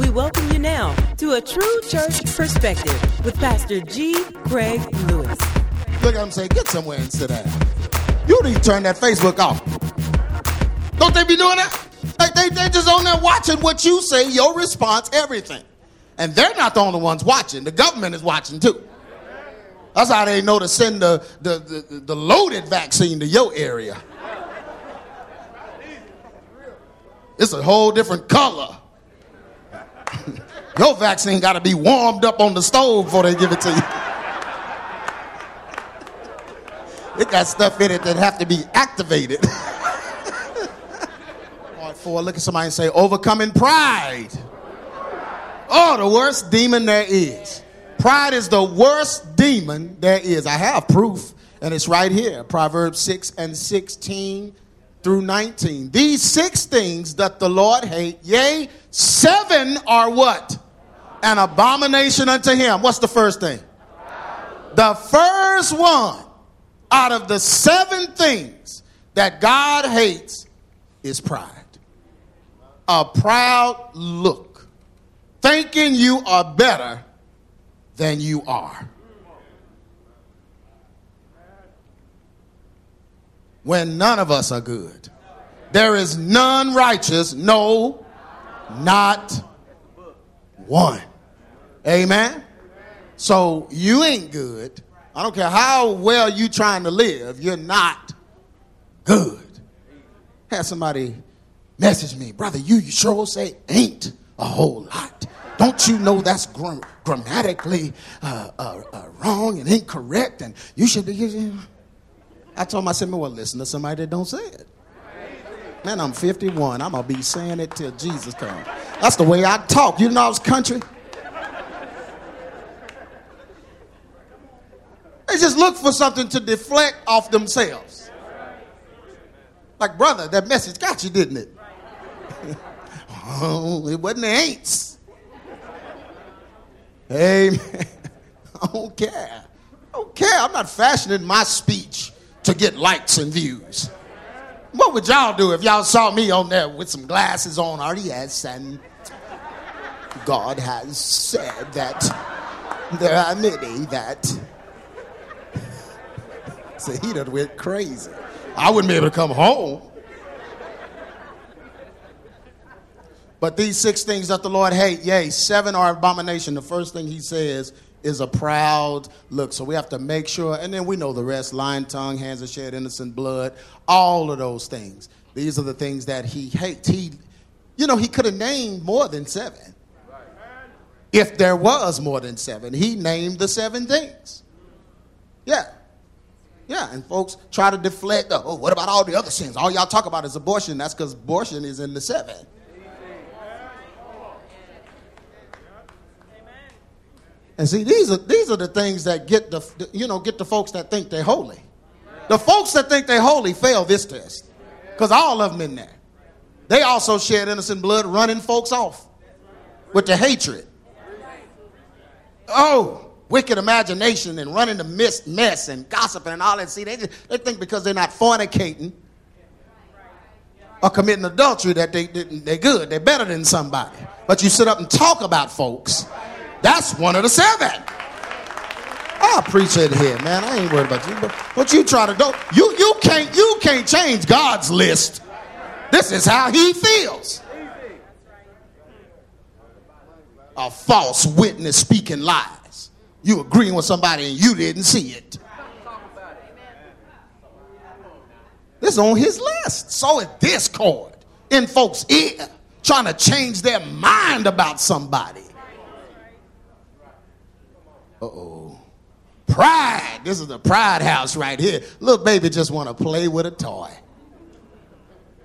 We welcome you now to a true church perspective with Pastor G. Craig Lewis. Look at him say, get somewhere and sit down. You need to turn that Facebook off. Don't they be doing that? Like they, they just on there watching what you say, your response, everything. And they're not the only ones watching. The government is watching too. That's how they know to send the, the, the, the loaded vaccine to your area. It's a whole different color. Your vaccine got to be warmed up on the stove before they give it to you. It got stuff in it that have to be activated. Part four, look at somebody and say, overcoming pride. Oh, the worst demon there is. Pride is the worst demon there is. I have proof, and it's right here Proverbs 6 and 16 through 19. These six things that the Lord hate, yea, seven are what? An abomination unto him. What's the first thing? The first one out of the seven things that God hates is pride. A proud look, thinking you are better than you are. When none of us are good. There is none righteous, no, not one. Amen. So you ain't good. I don't care how well you're trying to live, you're not good. Had somebody message me, brother, you, you sure say ain't a whole lot. Don't you know that's gra- grammatically uh, uh, uh, wrong and incorrect, and you should be. I told him, I said, well, listen to somebody that don't say it. Man, I'm 51. I'm going to be saying it till Jesus comes. That's the way I talk. You know I was country? They just look for something to deflect off themselves. Like, brother, that message got you, didn't it? oh, it wasn't the ain'ts. Amen. I don't care. I don't care. I'm not fashioning my speech to get likes and views. What would y'all do if y'all saw me on there with some glasses on? RDS and God has said that there are many that. So he done went crazy. I wouldn't be able to come home. But these six things that the Lord hate, yea, seven are abomination. The first thing he says is a proud look. So we have to make sure, and then we know the rest lying tongue, hands that shed innocent blood, all of those things. These are the things that he hates. He, you know, he could have named more than seven. If there was more than seven, he named the seven things. Yeah. Yeah, and folks try to deflect, oh, what about all the other sins? All y'all talk about is abortion. That's because abortion is in the seven. And see, these are these are the things that get the you know get the folks that think they're holy. The folks that think they're holy fail this test, because all of them in there. They also shed innocent blood, running folks off with the hatred. Oh, wicked imagination and running the mess, mess and gossiping and all that. See, they, they think because they're not fornicating or committing adultery that they, they, they're good. They're better than somebody. But you sit up and talk about folks that's one of the seven. I appreciate it here, man. I ain't worried about you, but what you try to do, you you can't you can't change God's list. This is how He feels. A false witness speaking lies. You agreeing with somebody and you didn't see it. This is on His list. So is discord in folks' ear, trying to change their mind about somebody. Oh. Pride. This is the pride house right here. Little baby just want to play with a toy.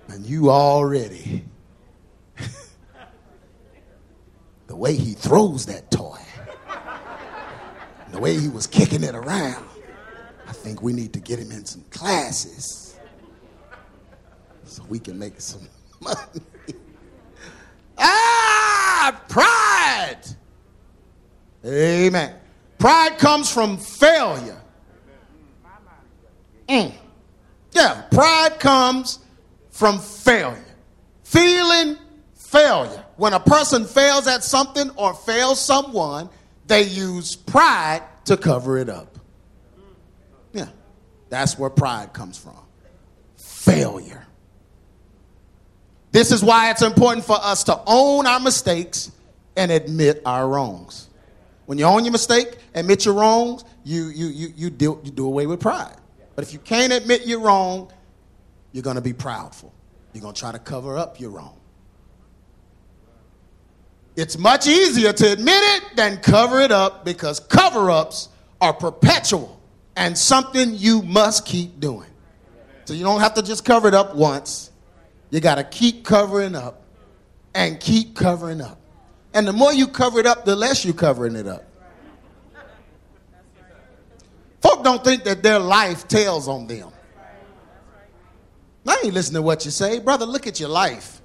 And you already. the way he throws that toy, the way he was kicking it around, I think we need to get him in some classes so we can make some money. ah, pride. Amen. Pride comes from failure. Mm. Yeah, pride comes from failure. Feeling failure. When a person fails at something or fails someone, they use pride to cover it up. Yeah, that's where pride comes from. Failure. This is why it's important for us to own our mistakes and admit our wrongs. When you own your mistake, admit your wrongs, you, you, you, you, do, you do away with pride. But if you can't admit you're wrong, you're going to be proudful. You're going to try to cover up your wrong. It's much easier to admit it than cover it up because cover ups are perpetual and something you must keep doing. So you don't have to just cover it up once. You got to keep covering up and keep covering up. And the more you cover it up, the less you're covering it up. Folk don't think that their life tells on them. I ain't listening to what you say. Brother, look at your life.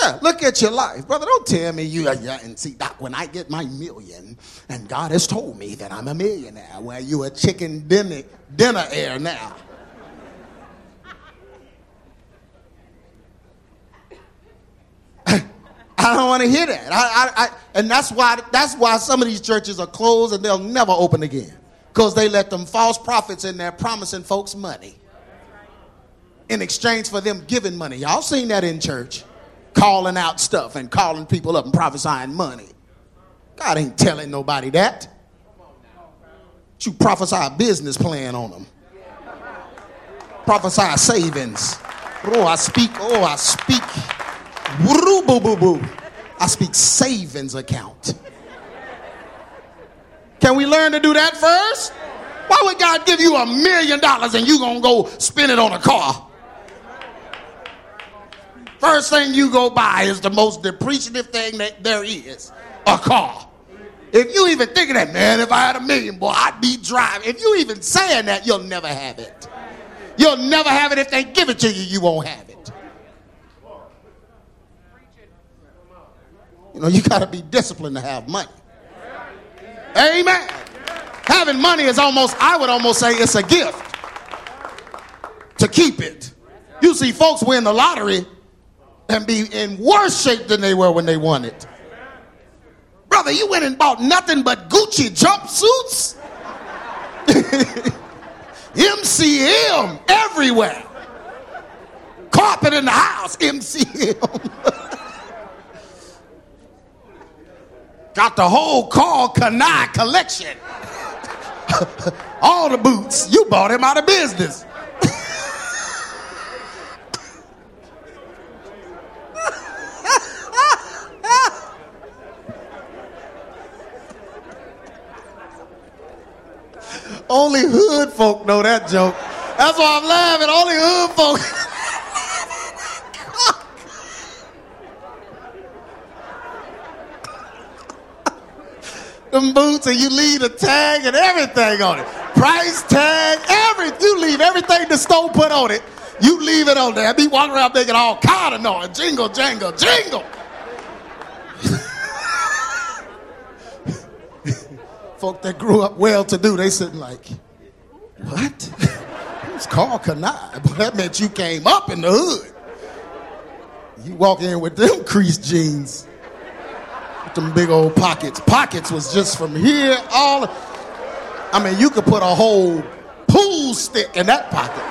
Yeah, look at your life. Brother, don't tell me you yeah, and see, Doc, when I get my million, and God has told me that I'm a millionaire, well, you a chicken dinner, dinner heir now. I don't want to hear that. I, I, I, and that's why, that's why some of these churches are closed and they'll never open again. Because they let them false prophets in there promising folks money in exchange for them giving money. Y'all seen that in church calling out stuff and calling people up and prophesying money. God ain't telling nobody that. You prophesy a business plan on them. Prophesy savings. Oh, I speak, oh, I speak. Boo, boo, boo, boo. I speak savings account. Can we learn to do that first? Why would God give you a million dollars and you gonna go spend it on a car? First thing you go buy is the most depreciative thing that there is a car. If you even think of that, man, if I had a million, boy, I'd be driving. If you even saying that, you'll never have it. You'll never have it. If they give it to you, you won't have it. You know, you got to be disciplined to have money. Amen. Having money is almost, I would almost say, it's a gift to keep it. You see folks win the lottery and be in worse shape than they were when they won it. Brother, you went and bought nothing but Gucci jumpsuits? MCM everywhere. Carpet in the house, MCM. Got the whole Karl Kani collection. All the boots. You bought him out of business. Only hood folk know that joke. That's why I'm laughing. Only hood folk. Them boots and you leave a tag and everything on it. Price tag, everything. You leave everything the store put on it. You leave it on there. I be walking around making all kind of noise. Jingle, jangle, jingle. folk that grew up well to do, they said like, what? it's called Kani, but that meant you came up in the hood. You walk in with them creased jeans, them big old pockets. Pockets was just from here all. I mean, you could put a whole pool stick in that pocket.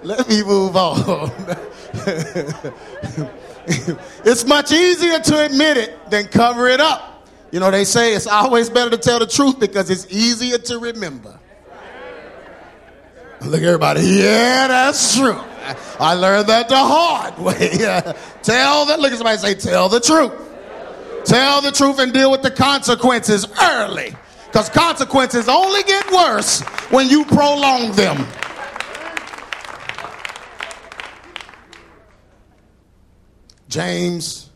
Let me move on. it's much easier to admit it than cover it up. You know, they say it's always better to tell the truth because it's easier to remember. Look, everybody, yeah, that's true. I learned that the hard way. tell the, look at somebody say, tell the truth. Tell the truth and deal with the consequences early. Because consequences only get worse when you prolong them. James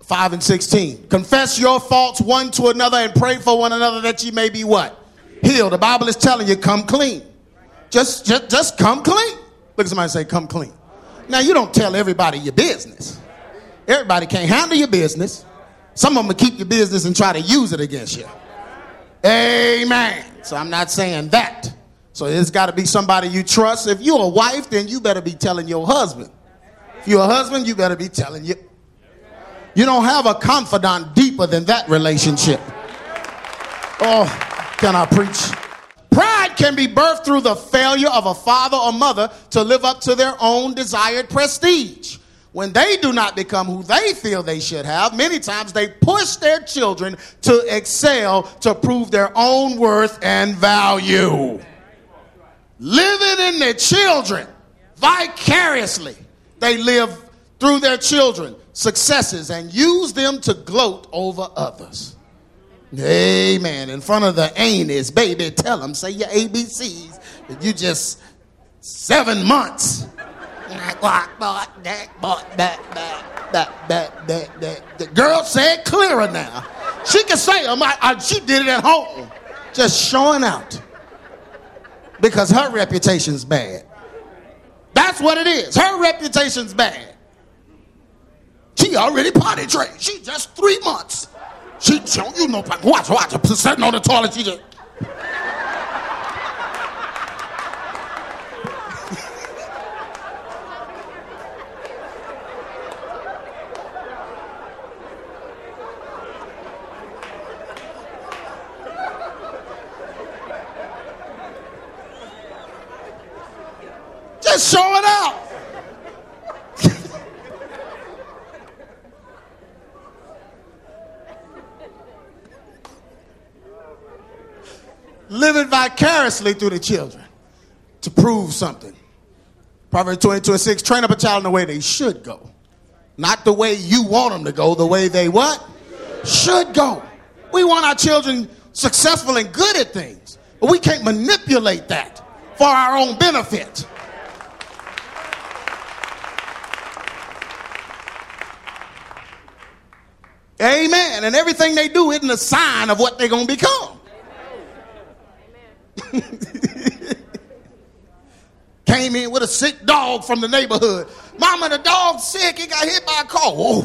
5 and 16. Confess your faults one to another and pray for one another that ye may be what? Healed. The Bible is telling you, come clean. Just, just, just come clean. Look at somebody say, come clean. Now, you don't tell everybody your business. Everybody can't handle your business. Some of them will keep your business and try to use it against you. Amen. So I'm not saying that. So it's got to be somebody you trust. If you're a wife, then you better be telling your husband. If you're a husband, you better be telling you. You don't have a confidant deeper than that relationship. Oh, can I preach? Pride can be birthed through the failure of a father or mother to live up to their own desired prestige. When they do not become who they feel they should have, many times they push their children to excel to prove their own worth and value. Living in their children vicariously, they live through their children successes and use them to gloat over others. Amen. In front of the anus, baby, tell them, say your ABCs. You just seven months. The girl said clearer now. She can say them. I, I, she did it at home, just showing out because her reputation's bad. That's what it is. Her reputation's bad. She already potty trained. She just three months. She, she you know, watch, watch, sitting on the toilet. She just showing out. Living vicariously through the children to prove something. Proverbs 22 and 6 train up a child in the way they should go. Not the way you want them to go, the way they what? Should go. We want our children successful and good at things, but we can't manipulate that for our own benefit. Amen. And everything they do isn't a sign of what they're going to become. Came in with a sick dog from the neighborhood. Mama, the dog's sick. He got hit by a car. Oh,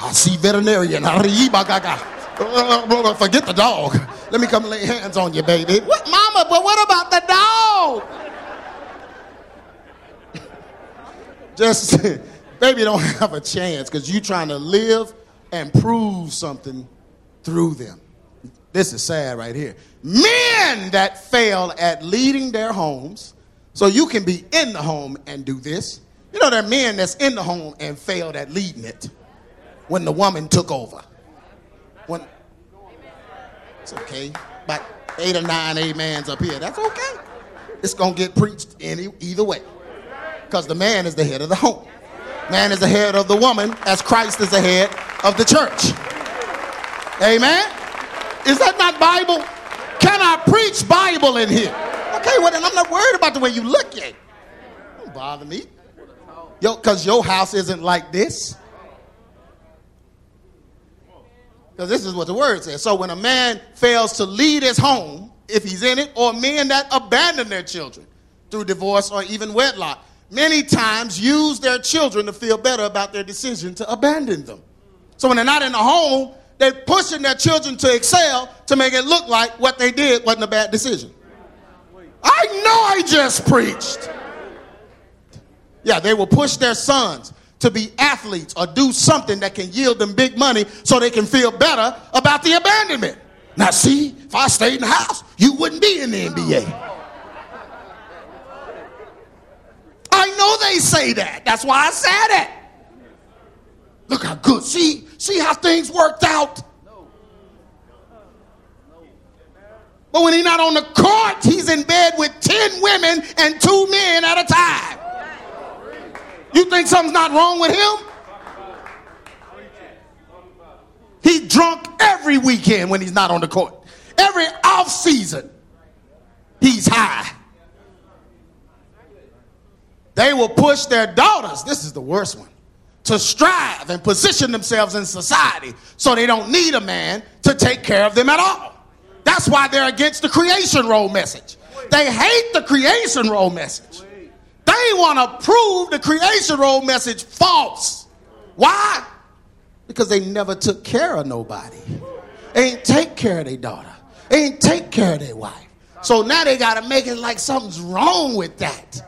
I see veterinarian. Forget the dog. Let me come lay hands on you, baby. What, Mama? But what about the dog? Just, baby, don't have a chance because you're trying to live and prove something through them. This is sad right here. Men that fail at leading their homes, so you can be in the home and do this. You know, there are men that's in the home and failed at leading it when the woman took over. When it's okay, about eight or nine amens up here. That's okay. It's gonna get preached any either way, because the man is the head of the home. Man is the head of the woman, as Christ is the head of the church. Amen. Is that not Bible? Can I preach Bible in here? Okay, well then I'm not worried about the way you look at. Don't bother me. Yo, because your house isn't like this. Because this is what the word says. So when a man fails to lead his home, if he's in it, or men that abandon their children through divorce or even wedlock, many times use their children to feel better about their decision to abandon them. So when they're not in the home, they're pushing their children to excel to make it look like what they did wasn't a bad decision. I know I just preached. Yeah, they will push their sons to be athletes or do something that can yield them big money so they can feel better about the abandonment. Now, see, if I stayed in the house, you wouldn't be in the NBA. I know they say that. That's why I said it. Look how good. See, see how things worked out. But when he's not on the court, he's in bed with 10 women and two men at a time. You think something's not wrong with him? He's drunk every weekend when he's not on the court. Every off season, he's high. They will push their daughters, this is the worst one, to strive and position themselves in society so they don't need a man to take care of them at all. That's why they're against the creation role message. They hate the creation role message. They want to prove the creation role message false. Why? Because they never took care of nobody. Ain't take care of their daughter. Ain't take care of their wife. So now they got to make it like something's wrong with that.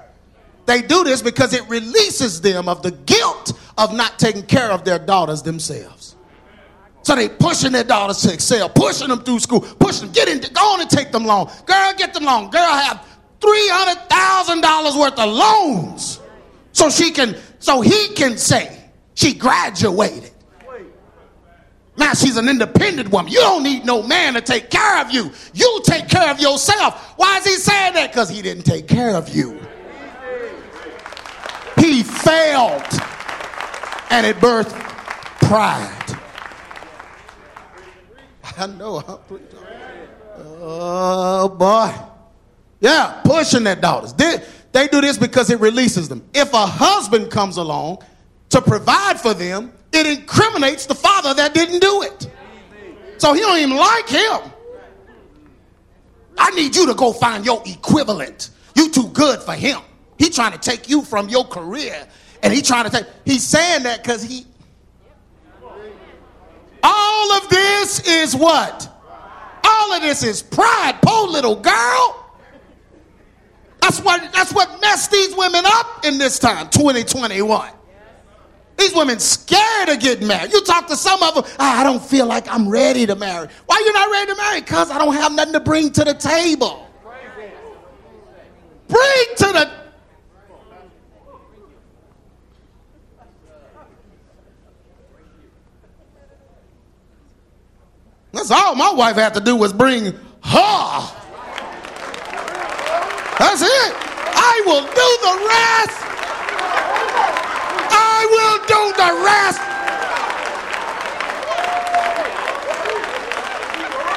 They do this because it releases them of the guilt of not taking care of their daughters themselves. So they pushing their daughters to excel, pushing them through school, pushing them, get in, go on and take them loan. Girl, get them loan. Girl, have $300,000 worth of loans. So she can, so he can say she graduated. Now she's an independent woman. You don't need no man to take care of you. You take care of yourself. Why is he saying that? Because he didn't take care of you. He failed. And it birthed pride. I know. Oh boy. Yeah, pushing their daughters. They, they do this because it releases them. If a husband comes along to provide for them, it incriminates the father that didn't do it. So he don't even like him. I need you to go find your equivalent. You too good for him. He trying to take you from your career, and he trying to take. He's saying that because he. All of this is what? All of this is pride. Poor little girl. That's what that's what messed these women up in this time, 2021. These women scared of getting married. You talk to some of them, oh, ah, I don't feel like I'm ready to marry. Why you not ready to marry? Because I don't have nothing to bring to the table. Bring to the That's all my wife had to do was bring her. That's it. I will do the rest. I will do the rest.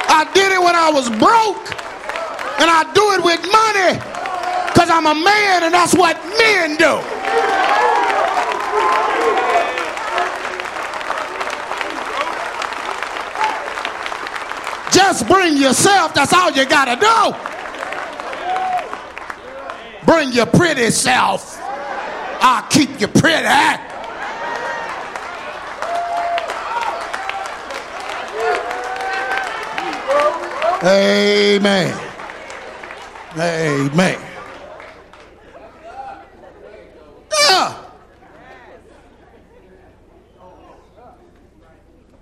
I did it when I was broke, and I do it with money because I'm a man, and that's what men do. Just bring yourself. That's all you got to do. Bring your pretty self. I'll keep you pretty. Amen. Amen. Yeah.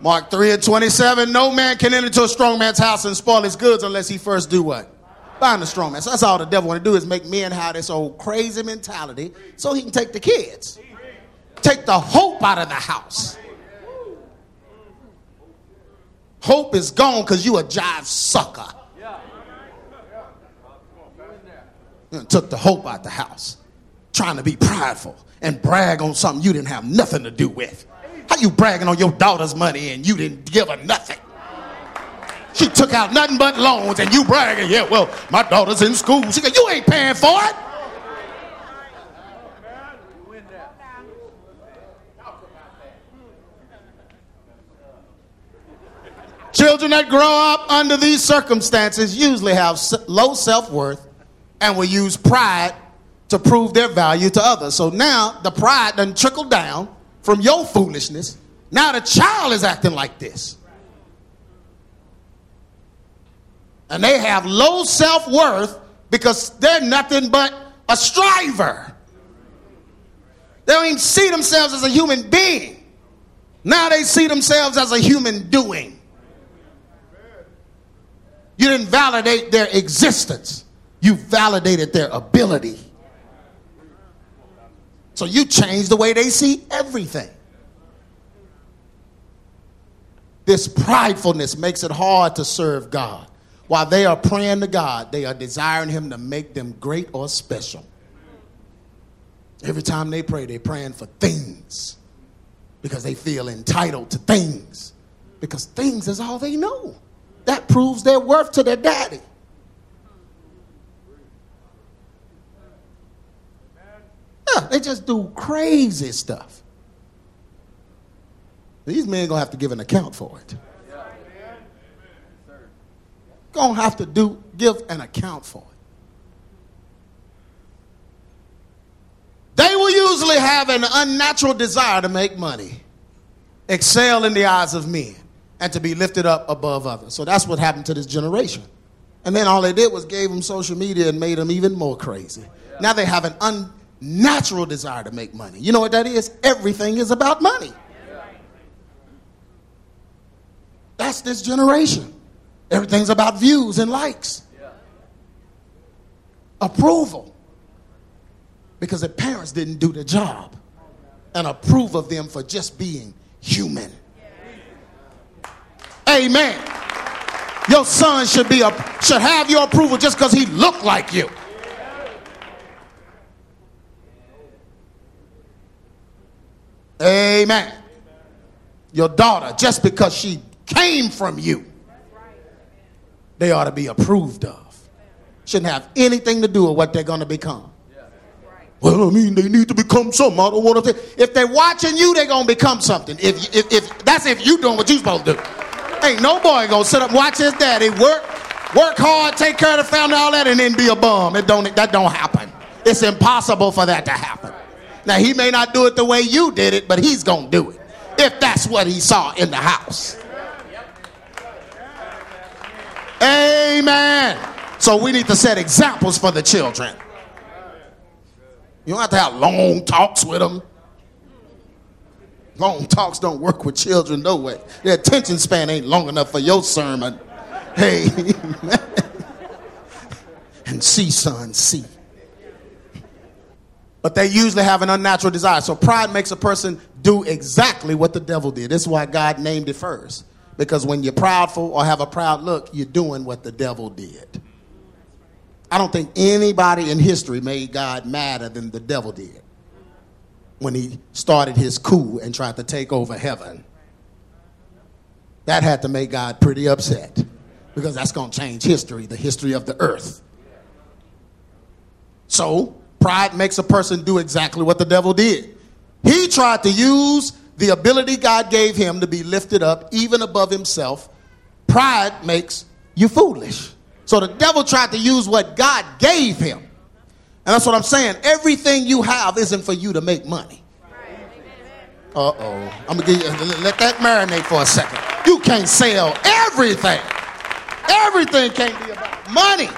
Mark 3 and 27. No man can enter into a strong man's house and spoil his goods unless he first do what? Bind the strong man. So that's all the devil want to do is make men have this old crazy mentality so he can take the kids. Take the hope out of the house. Hope is gone because you a jive sucker. And took the hope out the house. Trying to be prideful and brag on something you didn't have nothing to do with. How you bragging on your daughter's money and you didn't give her nothing? She took out nothing but loans and you bragging, yeah, well, my daughter's in school. She said, you ain't paying for it. Children that grow up under these circumstances usually have low self worth and will use pride to prove their value to others. So now the pride doesn't trickle down from your foolishness. Now the child is acting like this. And they have low self worth because they're nothing but a striver. They don't even see themselves as a human being. Now they see themselves as a human doing. You didn't validate their existence, you validated their ability. So you change the way they see everything. This pridefulness makes it hard to serve God. While they are praying to God, they are desiring Him to make them great or special. Every time they pray, they're praying for things because they feel entitled to things because things is all they know. That proves their worth to their daddy. They just do crazy stuff. These men gonna have to give an account for it. Gonna have to do give an account for it. They will usually have an unnatural desire to make money. excel in the eyes of men, and to be lifted up above others. So that's what happened to this generation. And then all they did was gave them social media and made them even more crazy. Now they have an unnatural desire to make money. You know what that is? Everything is about money. That's this generation. Everything's about views and likes, approval. Because the parents didn't do the job and approve of them for just being human. Amen. Your son should be a, should have your approval just because he looked like you. Amen. Your daughter, just because she came from you, they ought to be approved of. Shouldn't have anything to do with what they're going to become. Well, I mean, they need to become something. I don't want to. If they're watching you, they're gonna become something. If, if, if that's if you doing what you supposed to do. Ain't no boy gonna sit up and watch his daddy work, work hard, take care of the family, all that, and then be a bum. It don't. That don't happen. It's impossible for that to happen. Now he may not do it the way you did it, but he's gonna do it if that's what he saw in the house. Amen. So we need to set examples for the children. You don't have to have long talks with them. Long talks don't work with children, no way. Their attention span ain't long enough for your sermon. Hey, and see, son, see. But they usually have an unnatural desire. So pride makes a person do exactly what the devil did. That's why God named it first. Because when you're proudful or have a proud look, you're doing what the devil did. I don't think anybody in history made God madder than the devil did when he started his coup and tried to take over heaven. That had to make God pretty upset because that's going to change history, the history of the earth. So, pride makes a person do exactly what the devil did. He tried to use the ability God gave him to be lifted up even above himself. Pride makes you foolish. So the devil tried to use what God gave him. And that's what I'm saying. Everything you have isn't for you to make money. Uh oh. I'm gonna let that marinate for a second. You can't sell everything. Everything can't be about money.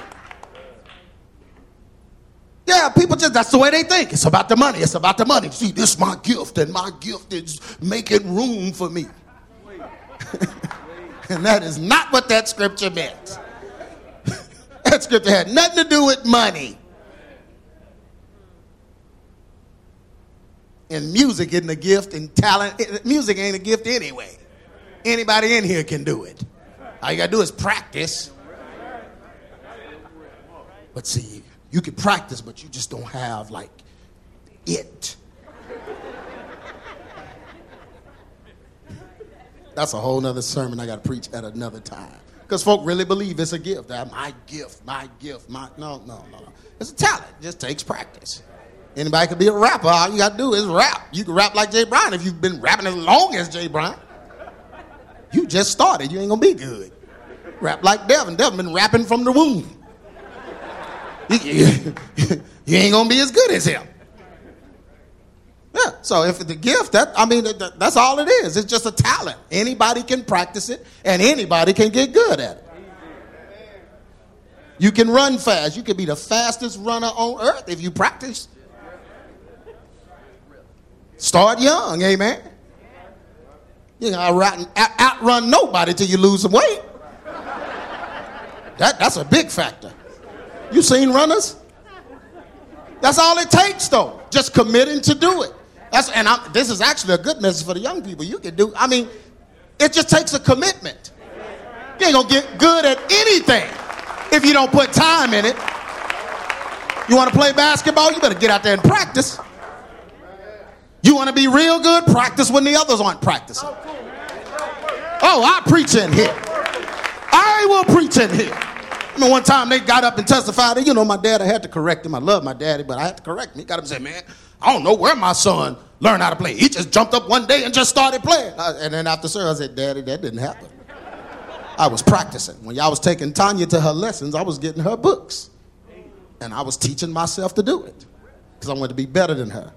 Yeah, people just, that's the way they think. It's about the money. It's about the money. See, this is my gift, and my gift is making room for me. and that is not what that scripture meant. that scripture had nothing to do with money. And music isn't a gift, and talent, eh, eh, music ain't a gift anyway. Anybody in here can do it. All you gotta do is practice. But see, you can practice, but you just don't have like it. That's a whole nother sermon I got to preach at another time. Because folk really believe it's a gift. That my gift, my gift, my no, no, no, no. It's a talent. It just takes practice. Anybody could be a rapper. All you got to do is rap. You can rap like Jay Brown if you've been rapping as long as Jay Brown. You just started. You ain't gonna be good. Rap like Devin. Devin been rapping from the womb. You, you ain't gonna be as good as him. Yeah. So if the gift, that I mean, that's all it is. It's just a talent. Anybody can practice it, and anybody can get good at it. You can run fast. You can be the fastest runner on earth if you practice. Start young, amen. You know, outrun, outrun nobody till you lose some weight. That, that's a big factor. You seen runners? That's all it takes, though. Just committing to do it. That's and I'm, this is actually a good message for the young people. You can do. I mean, it just takes a commitment. You ain't gonna get good at anything if you don't put time in it. You want to play basketball? You better get out there and practice. You want to be real good? Practice when the others aren't practicing. Oh, I preach in here. I will preach in here. I one time they got up and testified. You know, my dad, I had to correct him. I love my daddy, but I had to correct him. He got up and said, man, I don't know where my son learned how to play. He just jumped up one day and just started playing. and then after service, I said, Daddy, that didn't happen. I was practicing. When y'all was taking Tanya to her lessons, I was getting her books. And I was teaching myself to do it because I wanted to be better than her.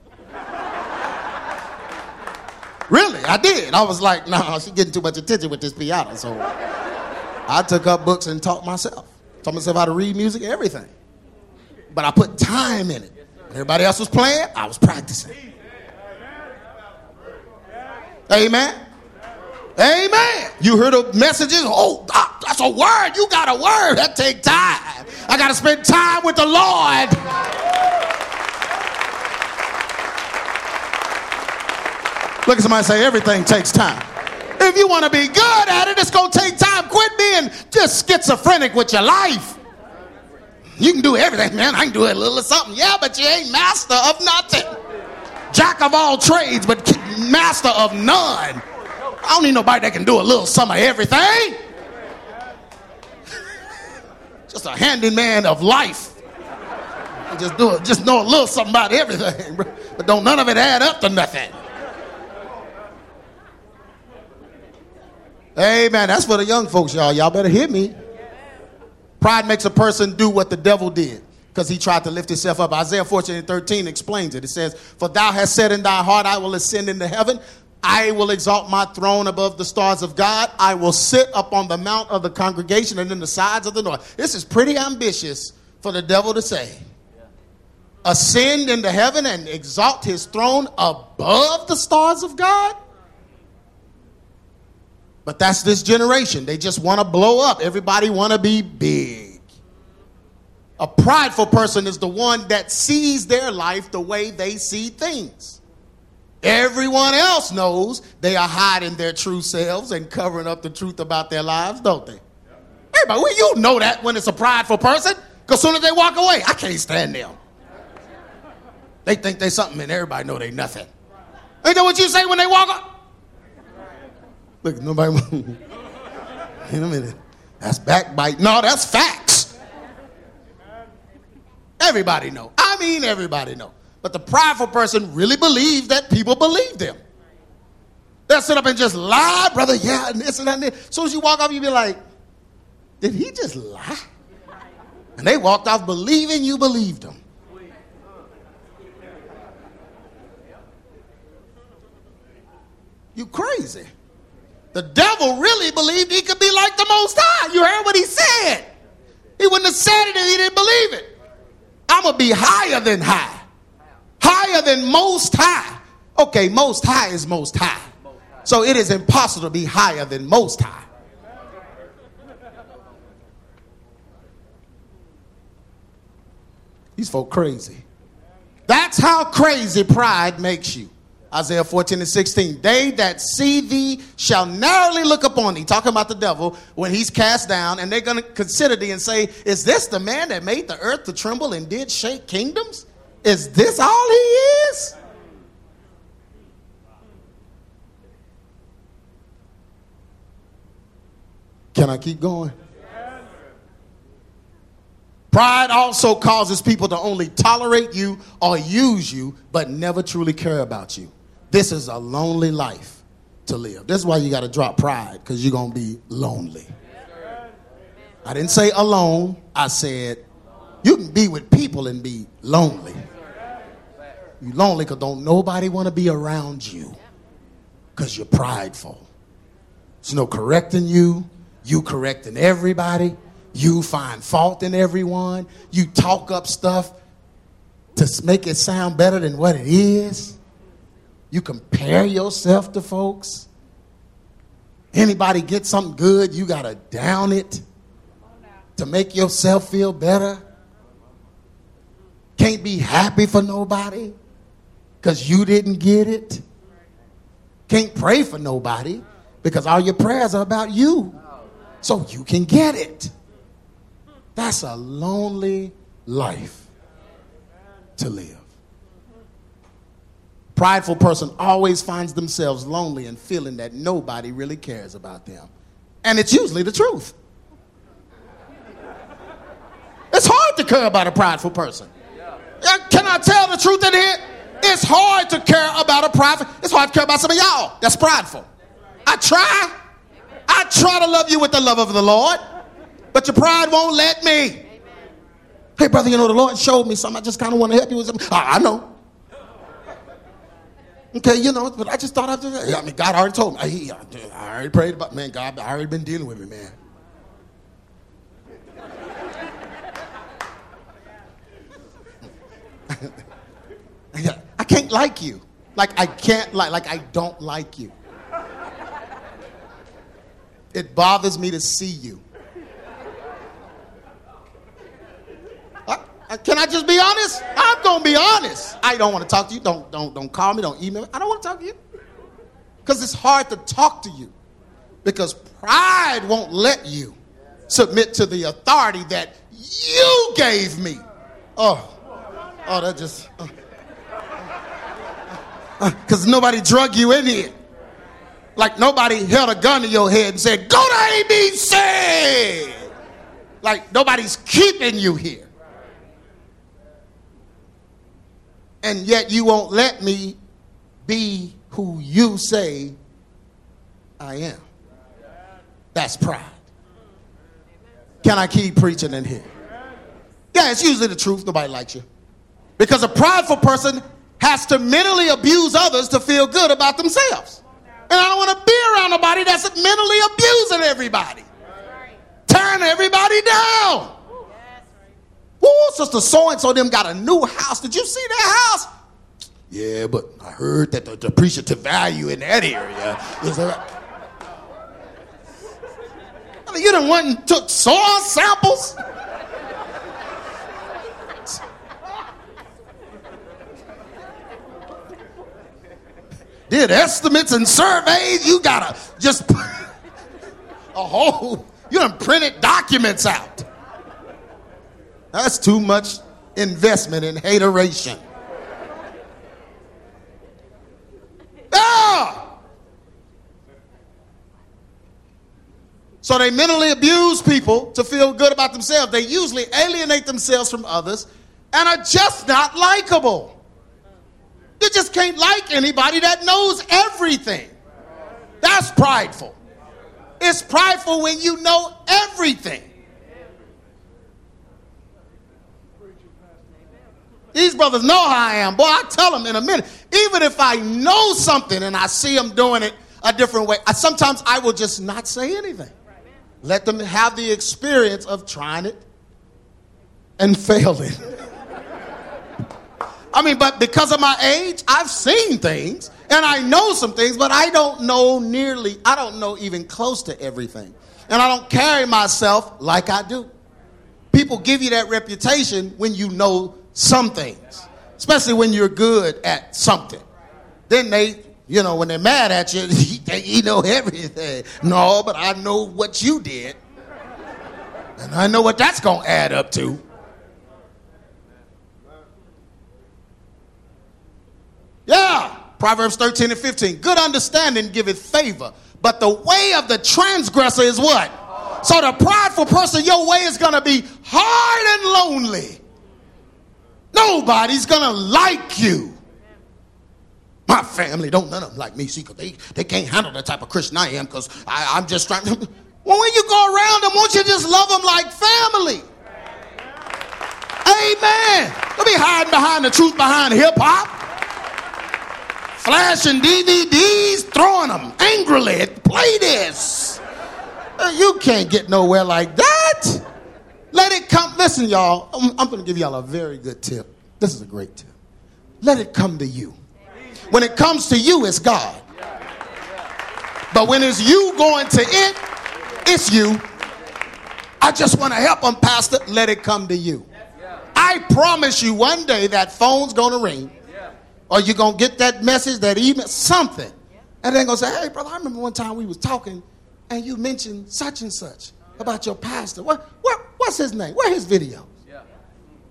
Really, I did. I was like, nah, she's getting too much attention with this piano. So I took up books and taught myself. Taught myself how to read music, everything. But I put time in it. Everybody else was playing, I was practicing. Amen. Amen. You heard the messages? Oh, that's a word. You got a word. That take time. I got to spend time with the Lord. Look at somebody say, everything takes time. If you want to be good at it, it's going to take time. Quit being just schizophrenic with your life. You can do everything, man. I can do a little of something. Yeah, but you ain't master of nothing. Jack of all trades, but master of none. I don't need nobody that can do a little some of everything. just a handyman of life. Just do it, just know a little something about everything, but don't none of it add up to nothing. Amen. That's for the young folks, y'all. Y'all better hear me. Pride makes a person do what the devil did because he tried to lift himself up. Isaiah 14 and 13 explains it. It says, For thou hast said in thy heart, I will ascend into heaven. I will exalt my throne above the stars of God. I will sit upon the mount of the congregation and in the sides of the north. This is pretty ambitious for the devil to say. Ascend into heaven and exalt his throne above the stars of God? But that's this generation. They just want to blow up. Everybody want to be big. A prideful person is the one that sees their life the way they see things. Everyone else knows they are hiding their true selves and covering up the truth about their lives, don't they? Everybody, well, you know that when it's a prideful person, because soon as they walk away, I can't stand them. They think they something and everybody know they nothing. Ain't that what you say when they walk up? Look, nobody. Wait a minute. That's backbite. No, that's facts. Everybody know. I mean, everybody know. But the prideful person really believes that people believe them. They'll sit up and just lie, brother. Yeah, and this and that. And this. As soon as you walk off, you be like, did he just lie? And they walked off believing you believed them. You crazy. The devil really believed he could be like the Most High. You heard what he said. He wouldn't have said it if he didn't believe it. I'm going to be higher than high higher than most high. Okay, most high is most high. So it is impossible to be higher than most high. These folk crazy. That's how crazy pride makes you. Isaiah 14 and 16. They that see thee shall narrowly look upon thee. Talking about the devil when he's cast down, and they're going to consider thee and say, Is this the man that made the earth to tremble and did shake kingdoms? Is this all he is? Can I keep going? Pride also causes people to only tolerate you or use you, but never truly care about you. This is a lonely life to live. This is why you got to drop pride, because you're going to be lonely. I didn't say alone, I said you can be with people and be lonely. You lonely because don't nobody want to be around you because you're prideful. There's no correcting you. You correcting everybody. You find fault in everyone. You talk up stuff to make it sound better than what it is. You compare yourself to folks. Anybody get something good, you got to down it to make yourself feel better. Can't be happy for nobody because you didn't get it. Can't pray for nobody because all your prayers are about you so you can get it. That's a lonely life to live. Prideful person always finds themselves lonely and feeling that nobody really cares about them. And it's usually the truth. It's hard to care about a prideful person. Can I tell the truth in here? It's hard to care about a prophet. It's hard to care about some of y'all. That's prideful. I try. I try to love you with the love of the Lord, but your pride won't let me. Hey, brother, you know, the Lord showed me something. I just kind of want to help you with something. I know. Okay, you know, but I just thought I'd do that. I mean, God already told me. I, I already prayed about, man, God, I already been dealing with me, man. I can't like you. Like I can't like like I don't like you. It bothers me to see you. Can I just be honest? I'm gonna be honest. I don't want to talk to you. Don't don't don't call me. Don't email me. I don't want to talk to you because it's hard to talk to you because pride won't let you submit to the authority that you gave me. Oh, oh, that just. Uh because nobody drug you in here. Like nobody held a gun to your head and said, Go to ABC. Like nobody's keeping you here. And yet you won't let me be who you say I am. That's pride. Can I keep preaching in here? Yeah, it's usually the truth. Nobody likes you. Because a prideful person has to mentally abuse others to feel good about themselves. And I don't want to be around nobody that's mentally abusing everybody, tearing everybody down. Ooh, sister so and so them got a new house. Did you see that house? Yeah, but I heard that the depreciative value in that area is a. You done went and took soil samples. did estimates and surveys. You gotta just a whole, you done printed documents out. That's too much investment in hateration. Ah! So they mentally abuse people to feel good about themselves. They usually alienate themselves from others and are just not likable. You just can't like anybody that knows everything. That's prideful. It's prideful when you know everything. These brothers know how I am. Boy, I tell them in a minute. Even if I know something and I see them doing it a different way, I, sometimes I will just not say anything. Let them have the experience of trying it and failing. I mean, but because of my age, I've seen things and I know some things, but I don't know nearly, I don't know even close to everything. And I don't carry myself like I do. People give you that reputation when you know some things, especially when you're good at something. Then they, you know, when they're mad at you, they, you know everything. No, but I know what you did. And I know what that's going to add up to. Yeah. Proverbs 13 and 15. Good understanding giveth favor, but the way of the transgressor is what? So the prideful person, your way is going to be hard and lonely. Nobody's to like you. My family don't none of them like me. See, cause they, they can't handle the type of Christian I am because I'm just trying to. Well, when you go around them, won't you just love them like family? Amen. Don't be hiding behind the truth behind hip hop flashing DVDs, throwing them angrily. Play this. Uh, you can't get nowhere like that. Let it come. Listen, y'all, I'm, I'm going to give y'all a very good tip. This is a great tip. Let it come to you. When it comes to you, it's God. But when it's you going to it, it's you. I just want to help them, Pastor. Let it come to you. I promise you one day that phone's going to ring or you're going to get that message, that email, something. And then going to say, hey, brother, I remember one time we was talking and you mentioned such and such about your pastor. What, what, what's his name? Where his video? Yeah.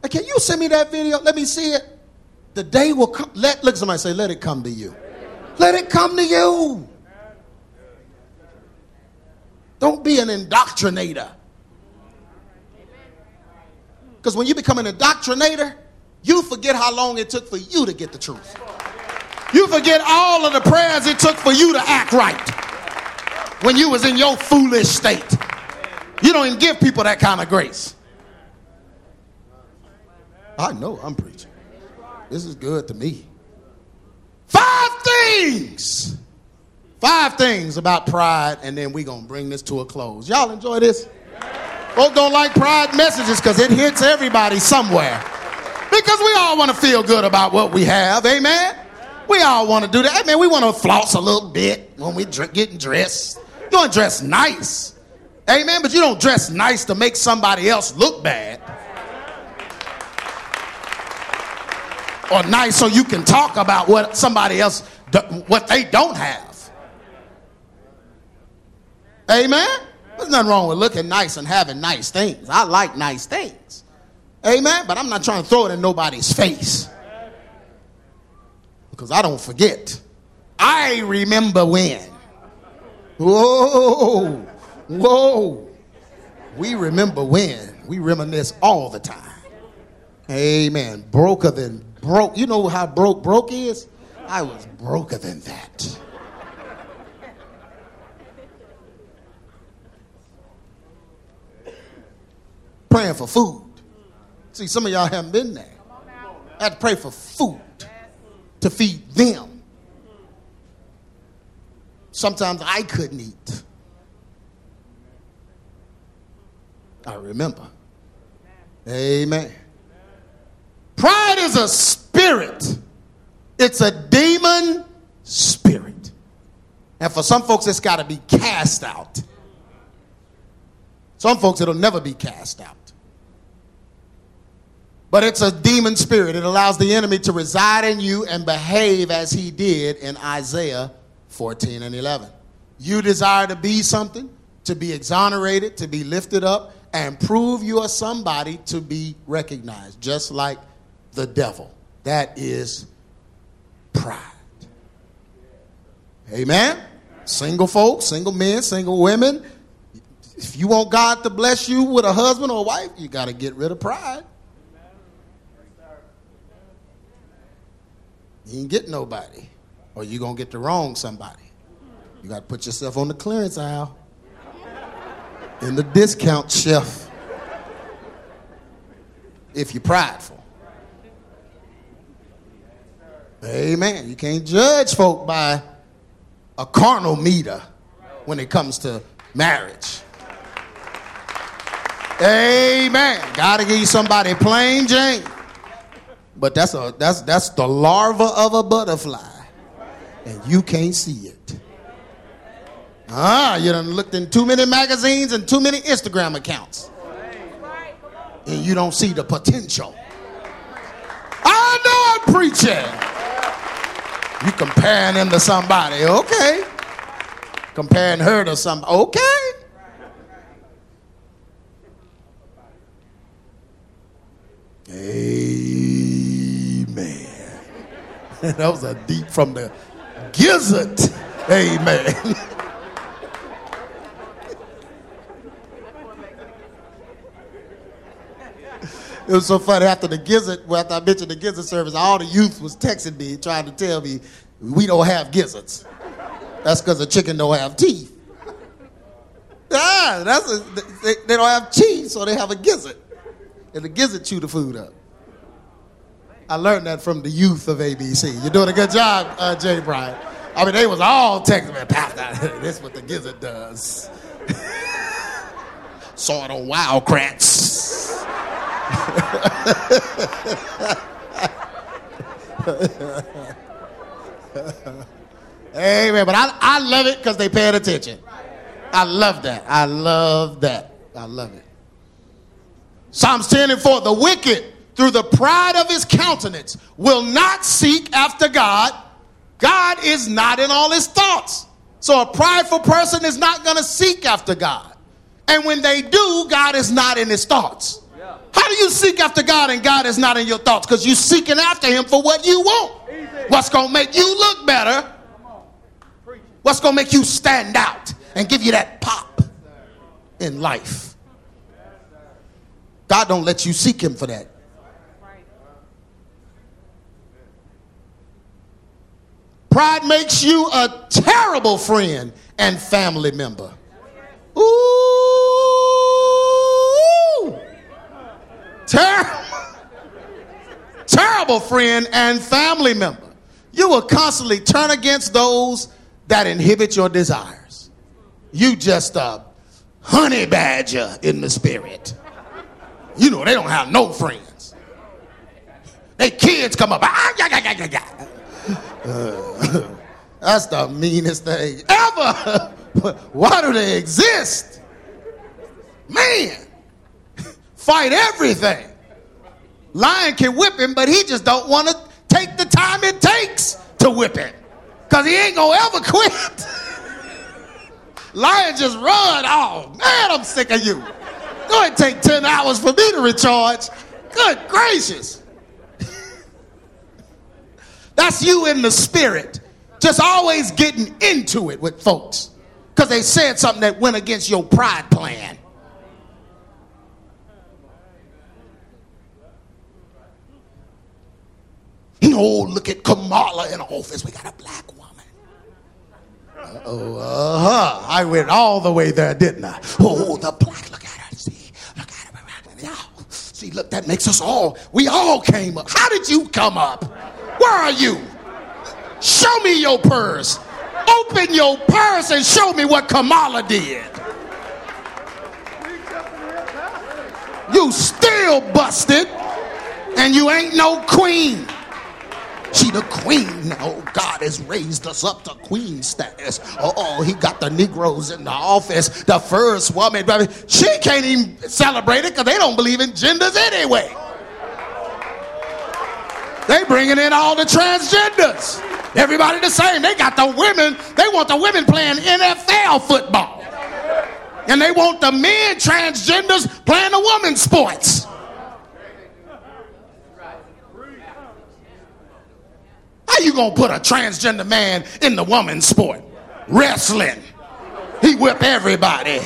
can you send me that video? Let me see it. The day will come. Let, look, somebody say, let it come to you. Let it come to you. Don't be an indoctrinator. Because when you become an indoctrinator, you forget how long it took for you to get the truth. You forget all of the prayers it took for you to act right when you was in your foolish state. You don't even give people that kind of grace. I know I'm preaching. This is good to me. Five things. Five things about pride, and then we're going to bring this to a close. Y'all enjoy this? Folks don't like pride messages because it hits everybody somewhere. Because we all want to feel good about what we have. Amen? We all want to do that. Amen. We want to floss a little bit when we are getting dressed. You want to dress nice. Amen. But you don't dress nice to make somebody else look bad. Or nice so you can talk about what somebody else, what they don't have. Amen. There's nothing wrong with looking nice and having nice things. I like nice things. Amen. But I'm not trying to throw it in nobody's face. Because I don't forget. I remember when. Whoa. Whoa. We remember when. We reminisce all the time. Amen. Broker than broke. You know how broke broke is? I was broker than that. Praying for food. See, some of y'all haven't been there. I had to pray for food to feed them. Sometimes I couldn't eat. I remember. Amen. Pride is a spirit, it's a demon spirit. And for some folks, it's got to be cast out. Some folks, it'll never be cast out. But it's a demon spirit. It allows the enemy to reside in you and behave as he did in Isaiah 14 and 11. You desire to be something, to be exonerated, to be lifted up, and prove you are somebody to be recognized, just like the devil. That is pride. Amen? Single folks, single men, single women. If you want God to bless you with a husband or a wife, you got to get rid of pride. You ain't get nobody, or you're going to get the wrong somebody. You got to put yourself on the clearance aisle in the discount shelf if you're prideful. Amen. You can't judge folk by a carnal meter when it comes to marriage. Amen. Gotta give you somebody plain Jane. But that's a that's that's the larva of a butterfly. And you can't see it. Ah, you done looked in too many magazines and too many Instagram accounts. And you don't see the potential. I know I'm preaching. You comparing him to somebody, okay. Comparing her to some, okay. Amen. that was a deep from the gizzard. Amen. it was so funny after the gizzard, well, after I mentioned the gizzard service, all the youth was texting me trying to tell me we don't have gizzards. That's because the chicken don't have teeth. Ah, that's a, they, they, don't have teeth, so they have a gizzard, and the gizzard chew the food up. I learned that from the youth of ABC. You're doing a good job, uh, Jay Bryant. I mean, they was all texting me, this is what the gizzard does. Saw it on Wild Kratts. Amen. But I, I love it because they paid attention. I love that. I love that. I love it. Psalms 10 and 4 The wicked, through the pride of his countenance, will not seek after God. God is not in all his thoughts. So a prideful person is not going to seek after God. And when they do, God is not in his thoughts. How do you seek after God and God is not in your thoughts? Because you're seeking after Him for what you want. What's going to make you look better? What's going to make you stand out and give you that pop in life? God don't let you seek Him for that. Pride makes you a terrible friend and family member. Ooh. Terrible, terrible friend and family member. you will constantly turn against those that inhibit your desires. You just a honey badger in the spirit. You know, they don't have no friends. They kids come up. Ah, yeah, yeah, yeah, yeah. Uh, that's the meanest thing ever. Why do they exist? Man, fight everything. Lion can whip him, but he just don't want to take the time it takes to whip him. Because he ain't gonna ever quit. Lion just run. Oh man, I'm sick of you. Go ahead take 10 hours for me to recharge. Good gracious. That's you in the spirit. Just always getting into it with folks. Because they said something that went against your pride plan. Oh, look at Kamala in office. We got a black woman. Oh, uh huh. I went all the way there, didn't I? Oh, the black. Look at her. See, look at her. Yeah. See, look, that makes us all. We all came up. How did you come up? Where are you? Show me your purse. Open your purse and show me what Kamala did. You still busted, and you ain't no queen. She the queen. Oh, God has raised us up to queen status. Oh, he got the Negroes in the office. The first woman. She can't even celebrate it because they don't believe in genders anyway. They bringing in all the transgenders. Everybody the same. They got the women. They want the women playing NFL football. And they want the men transgenders playing the women's sports. How you gonna put a transgender man in the woman's sport? Wrestling. He whip everybody.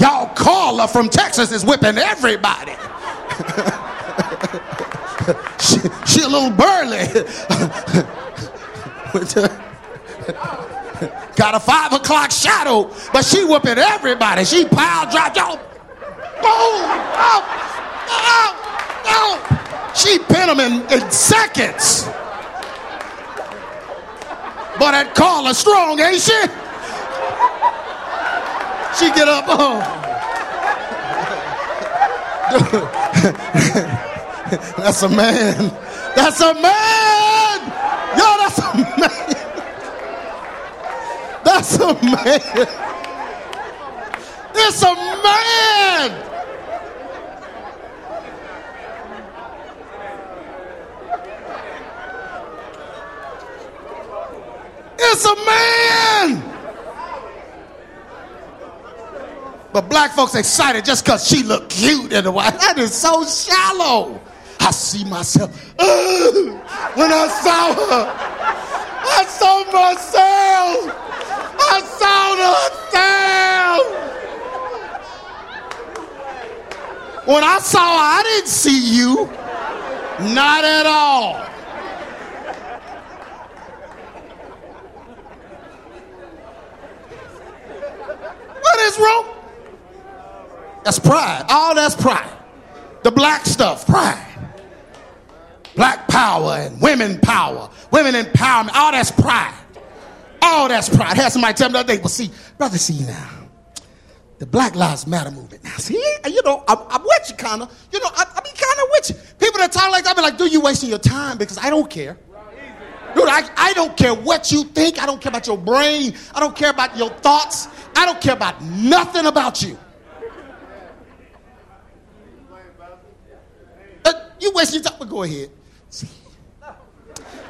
Y'all Carla from Texas is whipping everybody. she, she a little burly. Got a five o'clock shadow, but she whipping everybody. She pile drive y'all. Boom! Oh, oh, oh. She pin him in, in seconds. But that Carla strong, ain't she? She get up. Oh. that's a man. That's a man. Yo, that's a man. That's a man. It's a man. It's a man. But black folks excited just because she looked cute in the white. That is so shallow. I see myself. Uh, when I saw her, I saw myself. I saw myself. When I saw her, I didn't see you. Not at all. What is wrong? That's pride. All that's pride. The black stuff, pride. Black power and women power, women empowerment, all that's pride. All that's pride. I had somebody tell me the other day, see, brother, see now, the Black Lives Matter movement. Now, see, you know, I'm, I'm with you kind of. You know, I, I be kind of with you. People that talk like that, I be like, dude, you wasting your time because I don't care. Dude, I, I don't care what you think. I don't care about your brain. I don't care about your thoughts. I don't care about nothing about you. Uh, you waste your time. But go ahead. See,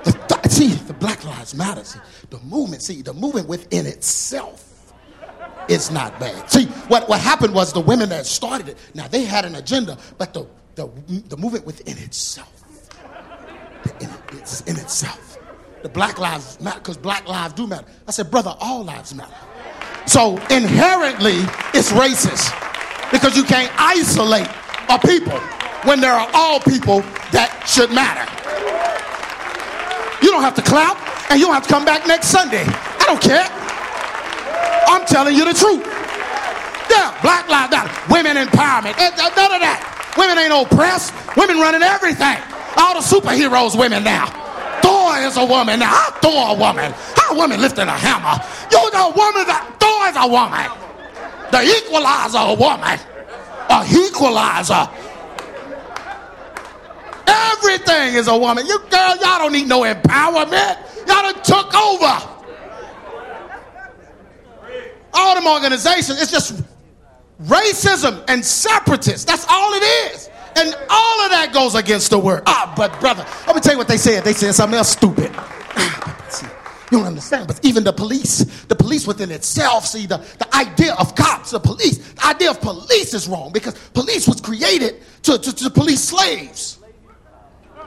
the, th- see, the Black Lives Matter. See, the movement. See, the movement within itself is not bad. See, what, what happened was the women that started it. Now they had an agenda, but the the, the movement within itself, in, it's in itself. The Black Lives Matter, because Black lives do matter. I said, brother, all lives matter. So inherently, it's racist because you can't isolate a people when there are all people that should matter. You don't have to clap and you don't have to come back next Sunday. I don't care. I'm telling you the truth. Yeah, Black Lives Matter, women empowerment, eh, none of that. Women ain't oppressed. Women running everything. All the superheroes, women now. Thor is a woman. Now, how Thor a woman? How a woman lifting a hammer? You a woman that Thor is a woman. The equalizer a woman. A equalizer. Everything is a woman. You girl, y'all don't need no empowerment. Y'all done took over. All them organizations, it's just racism and separatists. That's all it is. And all of that goes against the word. Ah, but brother, let me tell you what they said. They said something else stupid. You don't understand, but even the police, the police within itself, see, the, the idea of cops, the police, the idea of police is wrong because police was created to, to, to police slaves.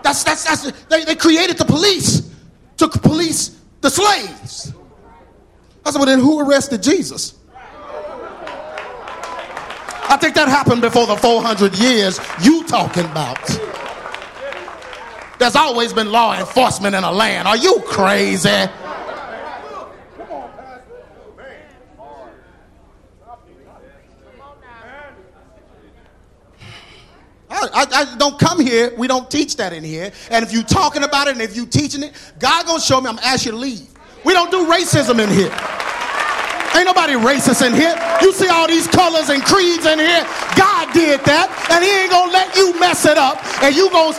That's, that's, that's, they, they created the police to police the slaves. I said, well, then who arrested Jesus? I think that happened before the 400 years you talking about. There's always been law enforcement in a land. Are you crazy? I, I, don't come here. We don't teach that in here. And if you talking about it and if you teaching it, God gonna show me. I'm gonna ask you to leave. We don't do racism in here. Ain't nobody racist in here. You see all these colors and creeds in here. God did that, and He ain't gonna let you mess it up. And you gonna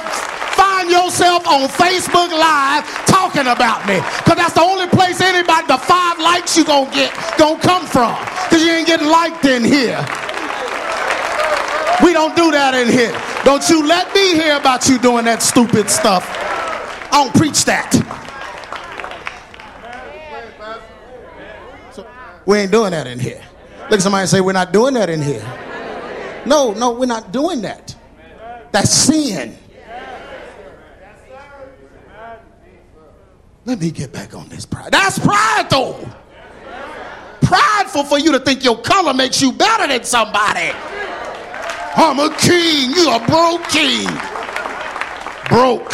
find yourself on Facebook Live talking about me, cause that's the only place anybody the five likes you gonna get gonna come from, cause you ain't getting liked in here. We don't do that in here. Don't you let me hear about you doing that stupid stuff. I don't preach that. We ain't doing that in here. Look at somebody and say, We're not doing that in here. No, no, we're not doing that. That's sin. Let me get back on this pride. That's pride, though. Prideful for you to think your color makes you better than somebody. I'm a king. You a broke king. Broke.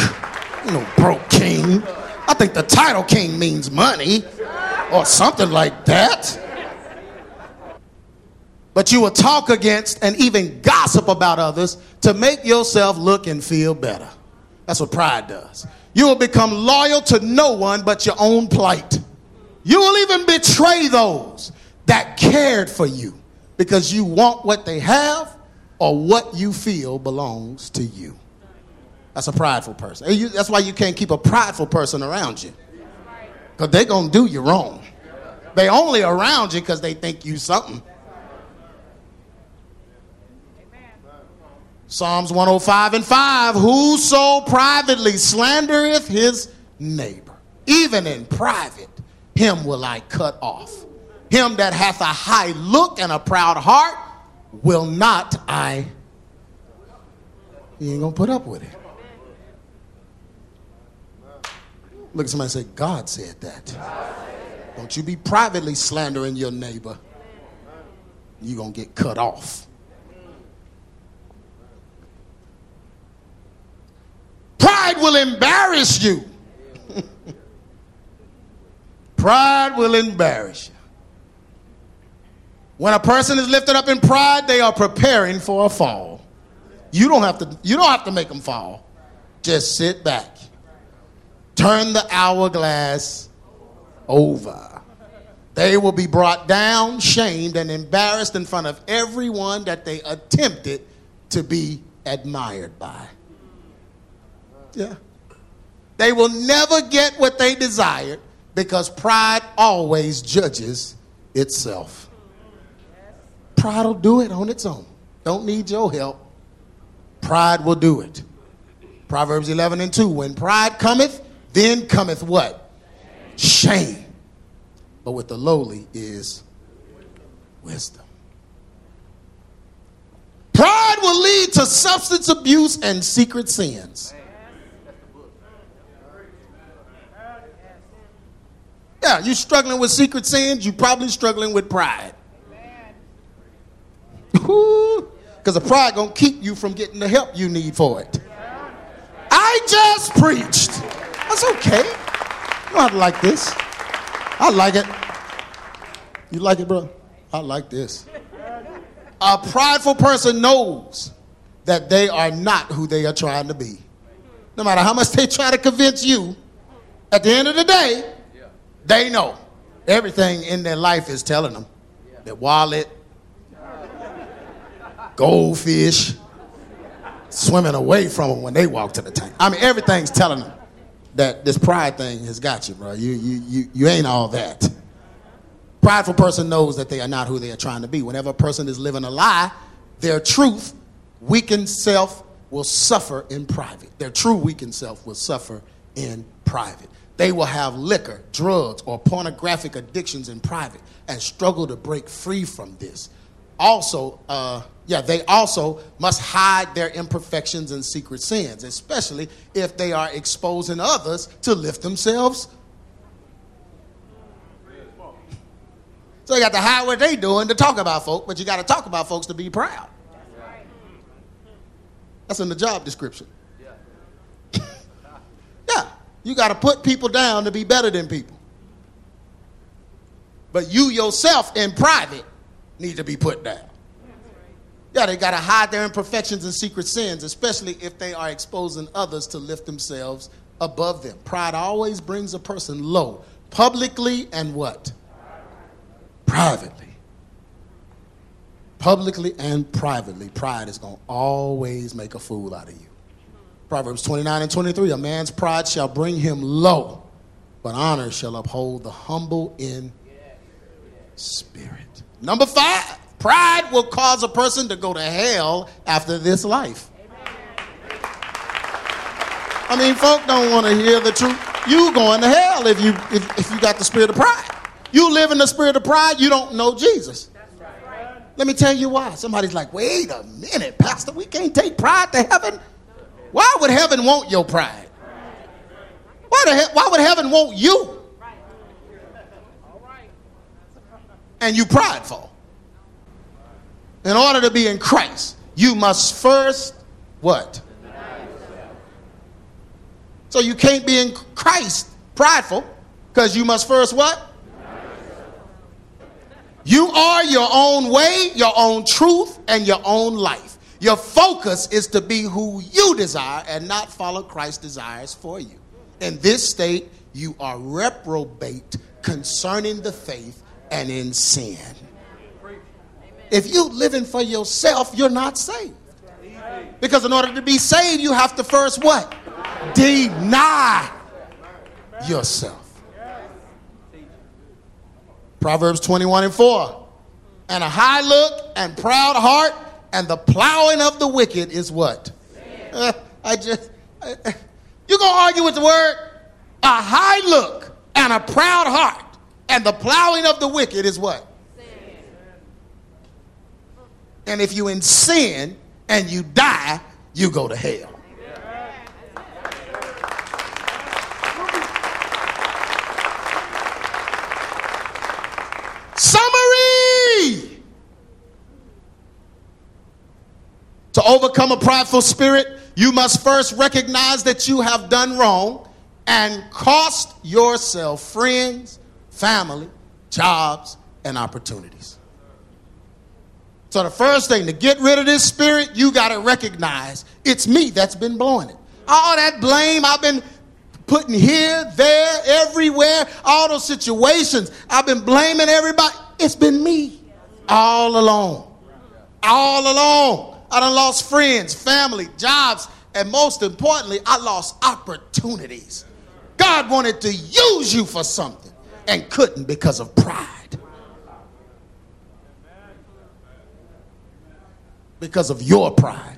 You know, broke king. I think the title king means money or something like that. But you will talk against and even gossip about others to make yourself look and feel better. That's what pride does. You will become loyal to no one but your own plight. You will even betray those that cared for you because you want what they have or what you feel belongs to you. That's a prideful person. You, that's why you can't keep a prideful person around you. Because they're going to do you wrong. They only around you because they think you something. Psalms 105 and 5 Whoso privately slandereth his neighbor, even in private, him will I cut off. Him that hath a high look and a proud heart, will not I. He ain't gonna put up with it. Look at somebody say, God said that. Don't you be privately slandering your neighbor. You're gonna get cut off. Pride will embarrass you. Pride will embarrass you. When a person is lifted up in pride, they are preparing for a fall. You don't have to, you don't have to make them fall. Just sit back. Turn the hourglass over. They will be brought down, shamed, and embarrassed in front of everyone that they attempted to be admired by. Yeah. They will never get what they desired because pride always judges itself. Pride will do it on its own. Don't need your help. Pride will do it. Proverbs 11 and 2. When pride cometh, then cometh what? Shame. But with the lowly is wisdom. Pride will lead to substance abuse and secret sins. Yeah, you're struggling with secret sins, you're probably struggling with pride. Because the pride gonna keep you from getting the help you need for it. I just preached. That's okay. You don't have to like this. I like it. You like it, bro? I like this. A prideful person knows that they are not who they are trying to be. No matter how much they try to convince you, At the end of the day, they know everything in their life is telling them their wallet, goldfish, swimming away from them when they walk to the tank. I mean, everything's telling them that this pride thing has got you, bro. You, you, you, you ain't all that. Prideful person knows that they are not who they are trying to be. Whenever a person is living a lie, their truth, weakened self, will suffer in private. Their true weakened self will suffer in private. They will have liquor, drugs, or pornographic addictions in private and struggle to break free from this. Also, uh, yeah, they also must hide their imperfections and secret sins, especially if they are exposing others to lift themselves. So you got to hide what they doing to talk about folk, but you got to talk about folks to be proud. That's in the job description. yeah, you got to put people down to be better than people. But you yourself in private need to be put down. Yeah, they got to hide their imperfections and secret sins, especially if they are exposing others to lift themselves above them. Pride always brings a person low, publicly and what? Privately publicly and privately, pride is going to always make a fool out of you. Proverbs 29 and 23 A man's pride shall bring him low, but honor shall uphold the humble in spirit. Number five, pride will cause a person to go to hell after this life. I mean, folk don't want to hear the truth. You going to hell if you if, if you got the spirit of pride. You live in the spirit of pride, you don't know Jesus. Let me tell you why. Somebody's like, wait a minute, Pastor, we can't take pride to heaven. Why would heaven want your pride? Why, the he- why would heaven want you? And you prideful. In order to be in Christ, you must first what? So you can't be in Christ prideful because you must first what? You are your own way, your own truth, and your own life. Your focus is to be who you desire and not follow Christ's desires for you. In this state, you are reprobate concerning the faith and in sin. If you're living for yourself, you're not saved. Because in order to be saved, you have to first what? Deny yourself. Proverbs 21 and 4. And a high look and proud heart and the plowing of the wicked is what? Uh, I just, you gonna argue with the word? A high look and a proud heart and the plowing of the wicked is what? And if you in sin and you die, you go to hell. To overcome a prideful spirit, you must first recognize that you have done wrong and cost yourself friends, family, jobs, and opportunities. So, the first thing to get rid of this spirit, you got to recognize it's me that's been blowing it. All that blame I've been putting here, there, everywhere, all those situations. I've been blaming everybody. It's been me all along. All along. I done lost friends, family, jobs, and most importantly, I lost opportunities. God wanted to use you for something and couldn't because of pride. Because of your pride.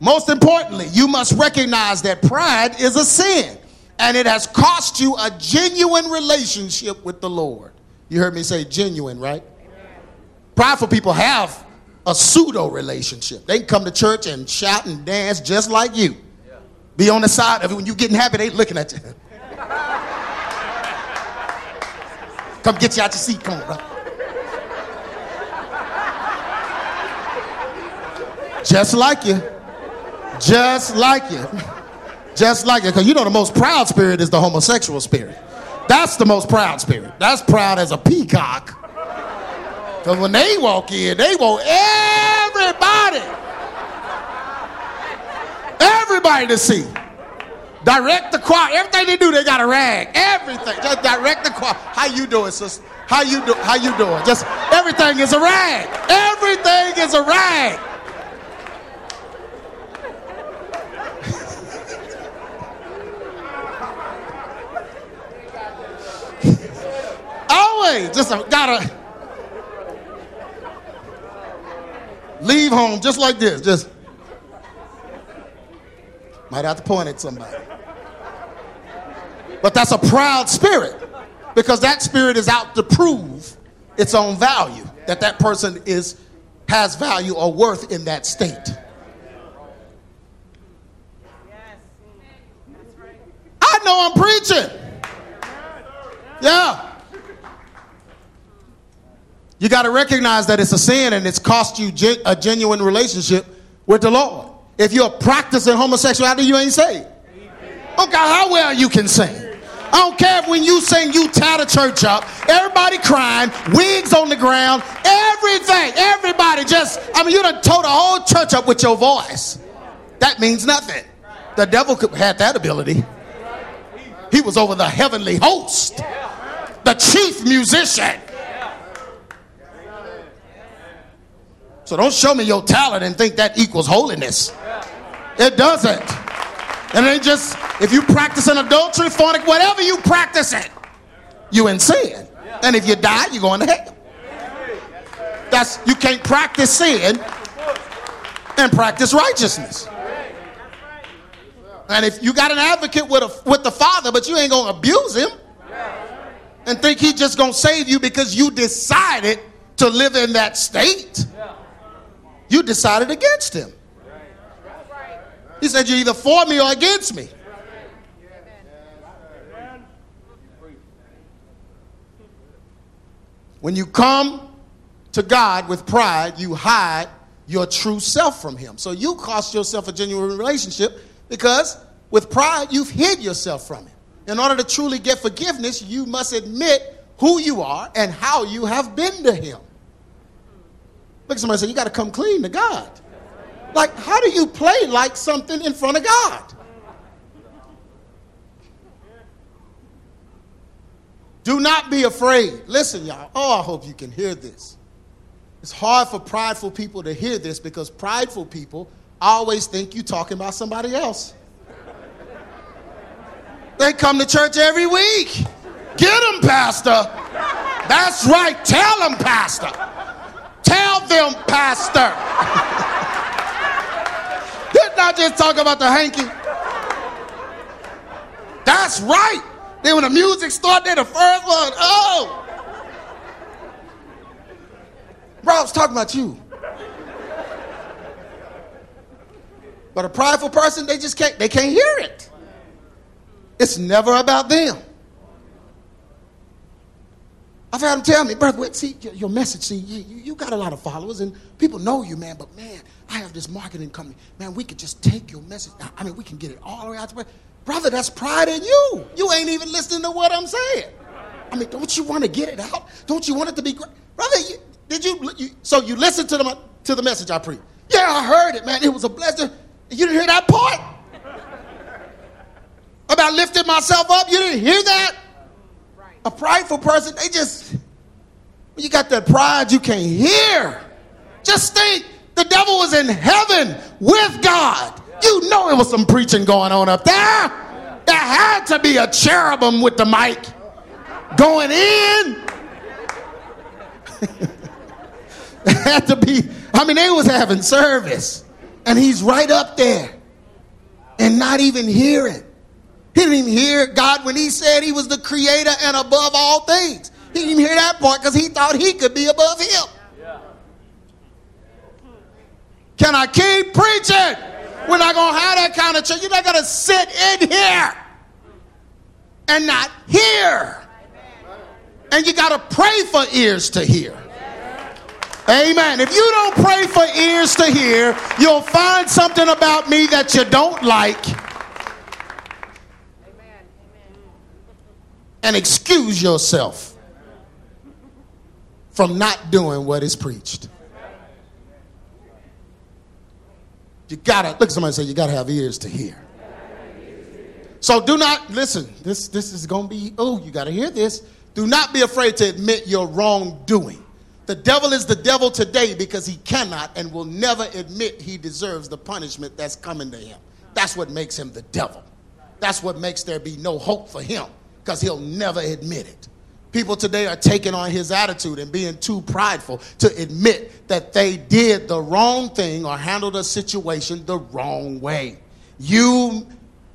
Most importantly, you must recognize that pride is a sin and it has cost you a genuine relationship with the Lord. You heard me say genuine, right? Prideful people have a pseudo relationship. They come to church and shout and dance just like you. Be on the side of it when you're getting happy, they looking at you. come get you out your seat, come on, bro. Just like you. Just like you. Just like you. Because you know the most proud spirit is the homosexual spirit. That's the most proud spirit. That's proud as a peacock. Because when they walk in, they want everybody, everybody to see. Direct the choir. Everything they do, they got a rag. Everything. Just direct the choir. How you doing, sister? How you do? How you doing? Just everything is a rag. Everything is a rag. Always just a, gotta leave home just like this. Just might have to point at somebody. But that's a proud spirit because that spirit is out to prove its own value that that person is has value or worth in that state. I know I'm preaching. Yeah. You got to recognize that it's a sin and it's cost you a genuine relationship with the Lord. If you're practicing homosexuality, you ain't saved. I don't care how well you can sing. I don't care if when you sing, you tie the church up, everybody crying, wigs on the ground, everything, everybody just, I mean, you done tore the whole church up with your voice. That means nothing. The devil could had that ability. He was over the heavenly host, the chief musician. So don't show me your talent and think that equals holiness. It doesn't. And it just, if you practice an adultery, fornic, whatever you practice it, you in sin. And if you die, you're going to hell. That's you can't practice sin and practice righteousness. And if you got an advocate with a, with the Father, but you ain't gonna abuse him and think he's just gonna save you because you decided to live in that state, you decided against him. He said, You're either for me or against me. When you come to God with pride, you hide your true self from Him. So you cost yourself a genuine relationship because with pride, you've hid yourself from Him. In order to truly get forgiveness, you must admit who you are and how you have been to Him. Look at somebody say, You got to come clean to God. Like, how do you play like something in front of God? Do not be afraid. Listen, y'all. Oh, I hope you can hear this. It's hard for prideful people to hear this because prideful people always think you're talking about somebody else. They come to church every week. Get them, Pastor. That's right. Tell them, Pastor. Tell them, Pastor. Didn't I just talk about the hanky? That's right. Then when the music started, the first one, oh. Was talking about you. But a prideful person, they just can't, they can't hear it. It's never about them. I've had them tell me, brother, wait, see, your, message, see, you, you got a lot of followers and people know you, man, but man, I have this marketing company. Man, we could just take your message. I mean, we can get it all the way out to Brother, that's pride in you. You ain't even listening to what I'm saying. I mean, don't you want to get it out? Don't you want it to be great? Brother, you, did you, you, so you listened to the, to the message I preached? Yeah, I heard it, man. It was a blessing. You didn't hear that part? About lifting myself up? You didn't hear that? A prideful person, they just, you got that pride you can't hear. Just think the devil was in heaven with God. You know it was some preaching going on up there. There had to be a cherubim with the mic going in. there had to be, I mean, they was having service. And he's right up there and not even hearing. He didn't hear God when he said he was the creator and above all things. He didn't hear that part because he thought he could be above him. Can I keep preaching? We're not going to have that kind of church. You're not going to sit in here and not hear. And you got to pray for ears to hear. Amen. If you don't pray for ears to hear, you'll find something about me that you don't like. And excuse yourself from not doing what is preached. You gotta look at somebody say you gotta have ears to hear. So do not listen. This this is to be oh, you got to hear this. Do not be afraid to admit your wrongdoing. The devil is the devil today because he cannot and will never admit he deserves the punishment that's coming to him. That's what makes him the devil. That's what makes there be no hope for him because he'll never admit it. People today are taking on his attitude and being too prideful to admit that they did the wrong thing or handled a situation the wrong way. You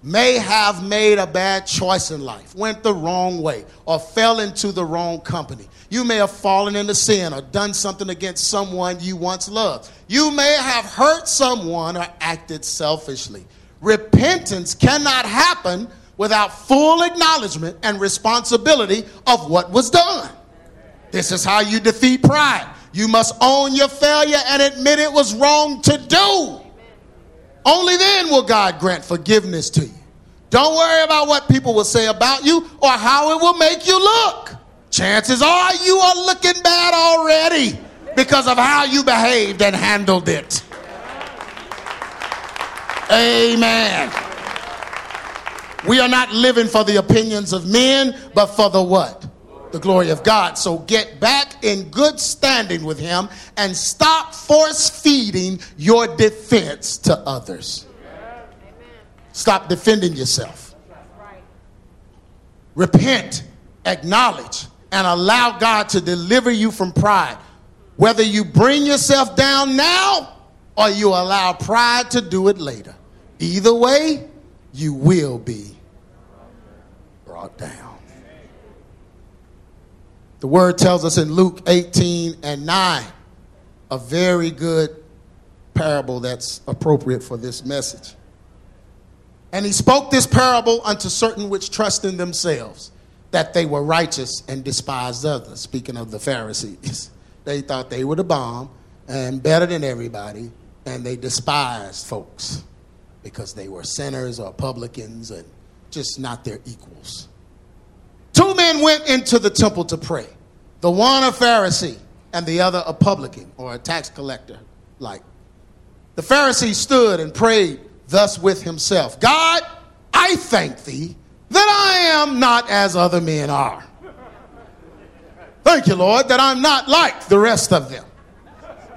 may have made a bad choice in life, went the wrong way, or fell into the wrong company. You may have fallen into sin or done something against someone you once loved. You may have hurt someone or acted selfishly. Repentance cannot happen without full acknowledgement and responsibility of what was done. This is how you defeat pride. You must own your failure and admit it was wrong to do. Only then will God grant forgiveness to you. Don't worry about what people will say about you or how it will make you look. Chances are you are looking bad already because of how you behaved and handled it. Amen. We are not living for the opinions of men, but for the what? The glory of God. So get back in good standing with Him and stop force feeding your defense to others. Stop defending yourself. Repent, acknowledge, and allow God to deliver you from pride. Whether you bring yourself down now or you allow pride to do it later. Either way, you will be brought down. The word tells us in Luke 18 and 9 a very good parable that's appropriate for this message. And he spoke this parable unto certain which trust in themselves that they were righteous and despised others. Speaking of the Pharisees, they thought they were the bomb and better than everybody, and they despised folks because they were sinners or publicans and just not their equals. Two men went into the temple to pray the one a Pharisee and the other a publican or a tax collector like. The Pharisee stood and prayed thus with himself God, I thank thee that I am not as other men are. Thank you, Lord, that I'm not like the rest of them,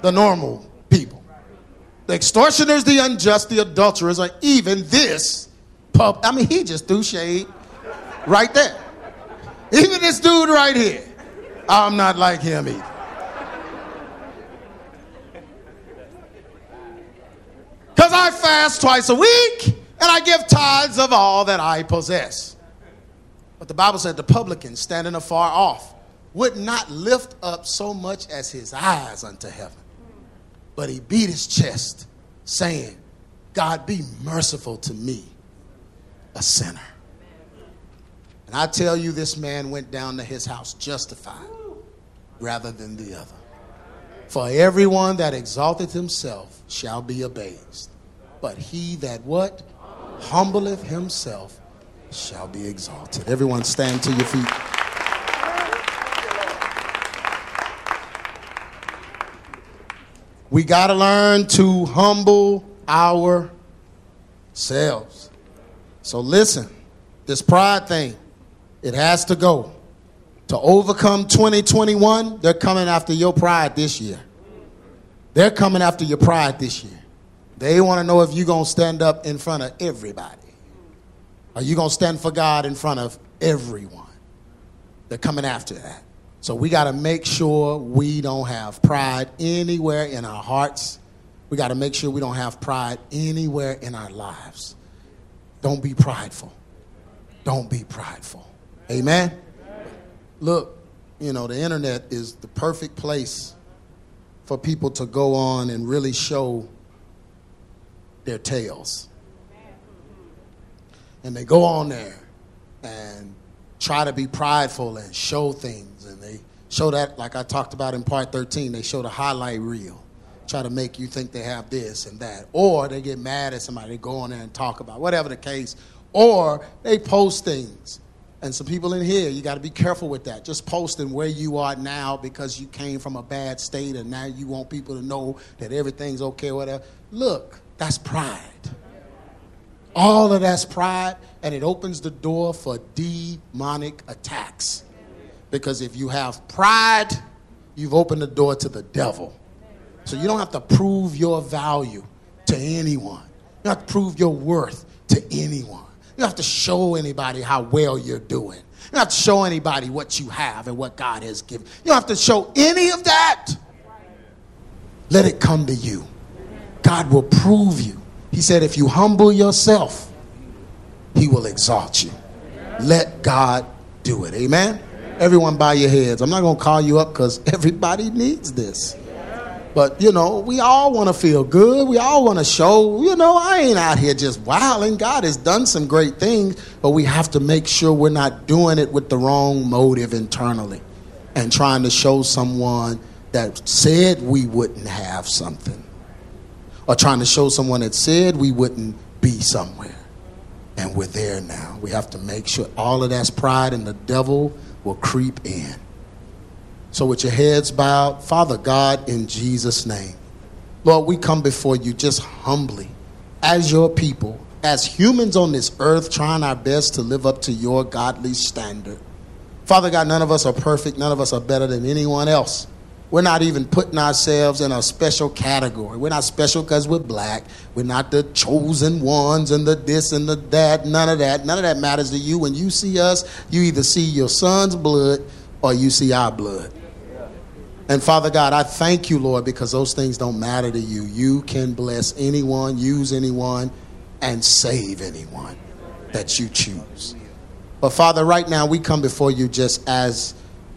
the normal. The extortioners, the unjust, the adulterers, or even this pub. I mean, he just threw shade right there. Even this dude right here. I'm not like him either. Because I fast twice a week and I give tithes of all that I possess. But the Bible said the publican standing afar off would not lift up so much as his eyes unto heaven, but he beat his chest, saying, God, be merciful to me, a sinner. And I tell you, this man went down to his house justified rather than the other. For everyone that exalteth himself shall be abased. But he that what? Humbleth himself shall be exalted. Everyone stand to your feet. We got to learn to humble ourselves. So listen, this pride thing, it has to go. To overcome 2021, they're coming after your pride this year. They're coming after your pride this year. They want to know if you're going to stand up in front of everybody. Are you going to stand for God in front of everyone? They're coming after that. So we got to make sure we don't have pride anywhere in our hearts. We got to make sure we don't have pride anywhere in our lives. Don't be prideful. Don't be prideful. Amen? Look, you know, the internet is the perfect place for people to go on and really show their tails. And they go on there and try to be prideful and show things. Show that, like I talked about in part 13, they show the highlight reel. Try to make you think they have this and that. Or they get mad at somebody, they go on there and talk about whatever the case. Or they post things. And some people in here, you got to be careful with that. Just posting where you are now because you came from a bad state and now you want people to know that everything's okay, whatever. Look, that's pride. All of that's pride, and it opens the door for demonic attacks. Because if you have pride, you've opened the door to the devil. So you don't have to prove your value to anyone. You don't have to prove your worth to anyone. You don't have to show anybody how well you're doing. You don't have to show anybody what you have and what God has given. You don't have to show any of that. Let it come to you. God will prove you. He said, if you humble yourself, He will exalt you. Let God do it. Amen? Everyone, bow your heads. I'm not going to call you up because everybody needs this. But, you know, we all want to feel good. We all want to show, you know, I ain't out here just wilding. God has done some great things, but we have to make sure we're not doing it with the wrong motive internally and trying to show someone that said we wouldn't have something or trying to show someone that said we wouldn't be somewhere. And we're there now. We have to make sure all of that's pride and the devil will creep in. So, with your heads bowed, Father God, in Jesus' name, Lord, we come before you just humbly as your people, as humans on this earth, trying our best to live up to your godly standard. Father God, none of us are perfect, none of us are better than anyone else. We're not even putting ourselves in a special category. We're not special because we're black. We're not the chosen ones and the this and the that. None of that. None of that matters to you. When you see us, you either see your son's blood or you see our blood. And Father God, I thank you, Lord, because those things don't matter to you. You can bless anyone, use anyone, and save anyone that you choose. But Father, right now we come before you just as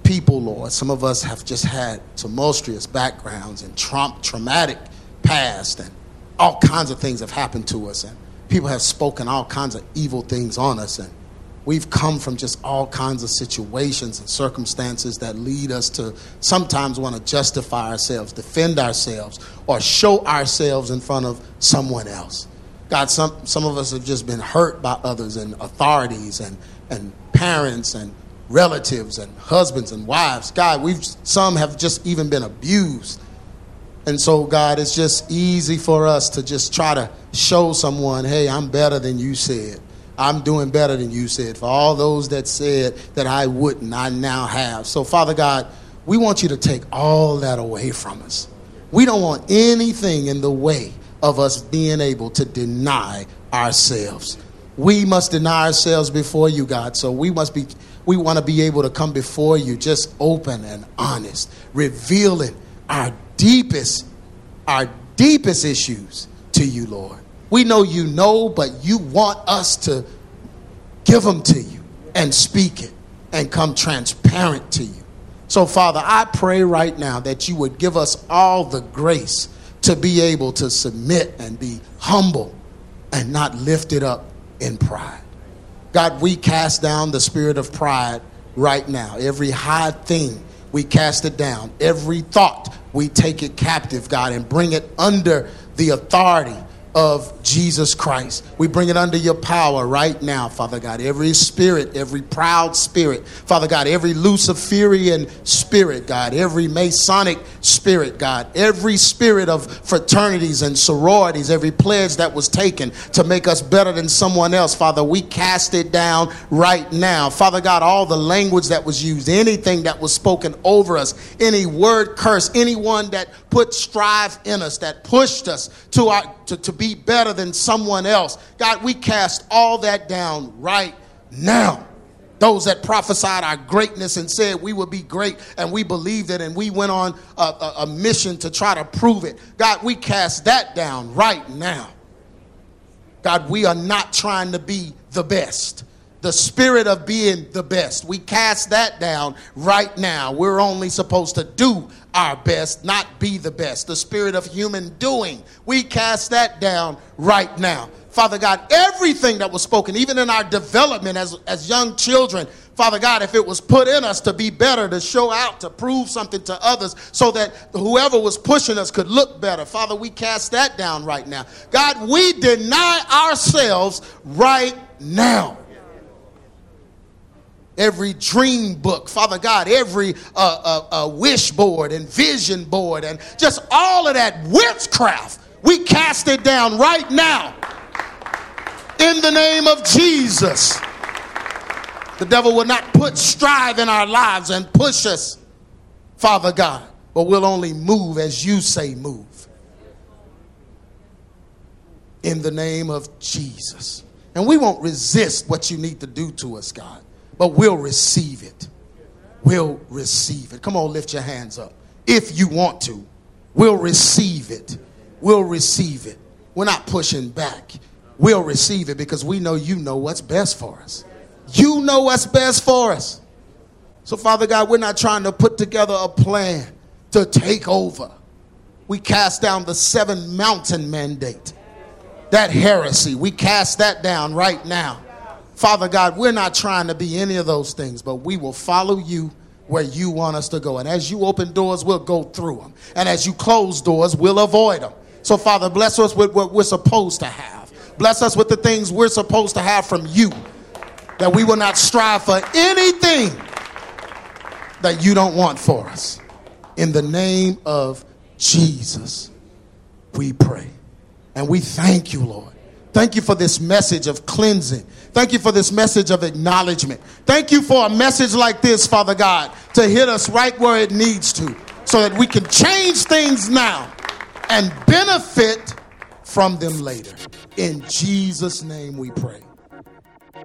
people, Lord. Some of us have just had tumultuous backgrounds and tra- traumatic past, and all kinds of things have happened to us, and people have spoken all kinds of evil things on us, and we've come from just all kinds of situations and circumstances that lead us to sometimes want to justify ourselves, defend ourselves, or show ourselves in front of someone else. God, some, some of us have just been hurt by others and authorities and, and parents and relatives and husbands and wives. God, we've some have just even been abused. And so, God, it's just easy for us to just try to show someone, hey, I'm better than you said. I'm doing better than you said. For all those that said that I wouldn't, I now have. So, Father God, we want you to take all that away from us. We don't want anything in the way of us being able to deny ourselves. We must deny ourselves before you, God. So we must be we want to be able to come before you just open and honest, revealing our deepest our deepest issues to you, Lord. We know you know, but you want us to give them to you and speak it and come transparent to you. So, Father, I pray right now that you would give us all the grace to be able to submit and be humble and not lifted up in pride. God, we cast down the spirit of pride right now. Every high thing, we cast it down. Every thought, we take it captive, God, and bring it under the authority of Jesus Christ. We bring it under your power right now, Father God. Every spirit, every proud spirit, Father God, every Luciferian spirit, God, every Masonic spirit, God, every spirit of fraternities and sororities, every pledge that was taken to make us better than someone else, Father, we cast it down right now. Father God, all the language that was used, anything that was spoken over us, any word curse, anyone that put strive in us, that pushed us to our to, to be better than someone else. God, we cast all that down right now. Those that prophesied our greatness and said we would be great, and we believed it, and we went on a, a, a mission to try to prove it. God, we cast that down right now. God, we are not trying to be the best the spirit of being the best. We cast that down right now. We're only supposed to do our best, not be the best. The spirit of human doing, we cast that down right now. Father God, everything that was spoken, even in our development as, as young children, Father God, if it was put in us to be better, to show out, to prove something to others, so that whoever was pushing us could look better, Father, we cast that down right now. God, we deny ourselves right now every dream book, Father God, every uh, uh, uh, wish board and vision board, and just all of that witchcraft. We cast it down right now In the name of Jesus. The devil will not put strive in our lives and push us, Father God, but we'll only move as you say move. In the name of Jesus. And we won't resist what you need to do to us, God, but we'll receive it. We'll receive it. Come on, lift your hands up. If you want to, we'll receive it. We'll receive it. We're not pushing back. We'll receive it because we know you know what's best for us. You know what's best for us. So, Father God, we're not trying to put together a plan to take over. We cast down the seven mountain mandate, that heresy. We cast that down right now. Father God, we're not trying to be any of those things, but we will follow you where you want us to go. And as you open doors, we'll go through them. And as you close doors, we'll avoid them. So, Father, bless us with what we're supposed to have. Bless us with the things we're supposed to have from you that we will not strive for anything that you don't want for us. In the name of Jesus, we pray. And we thank you, Lord. Thank you for this message of cleansing. Thank you for this message of acknowledgement. Thank you for a message like this, Father God, to hit us right where it needs to so that we can change things now and benefit from them later. In Jesus' name we pray.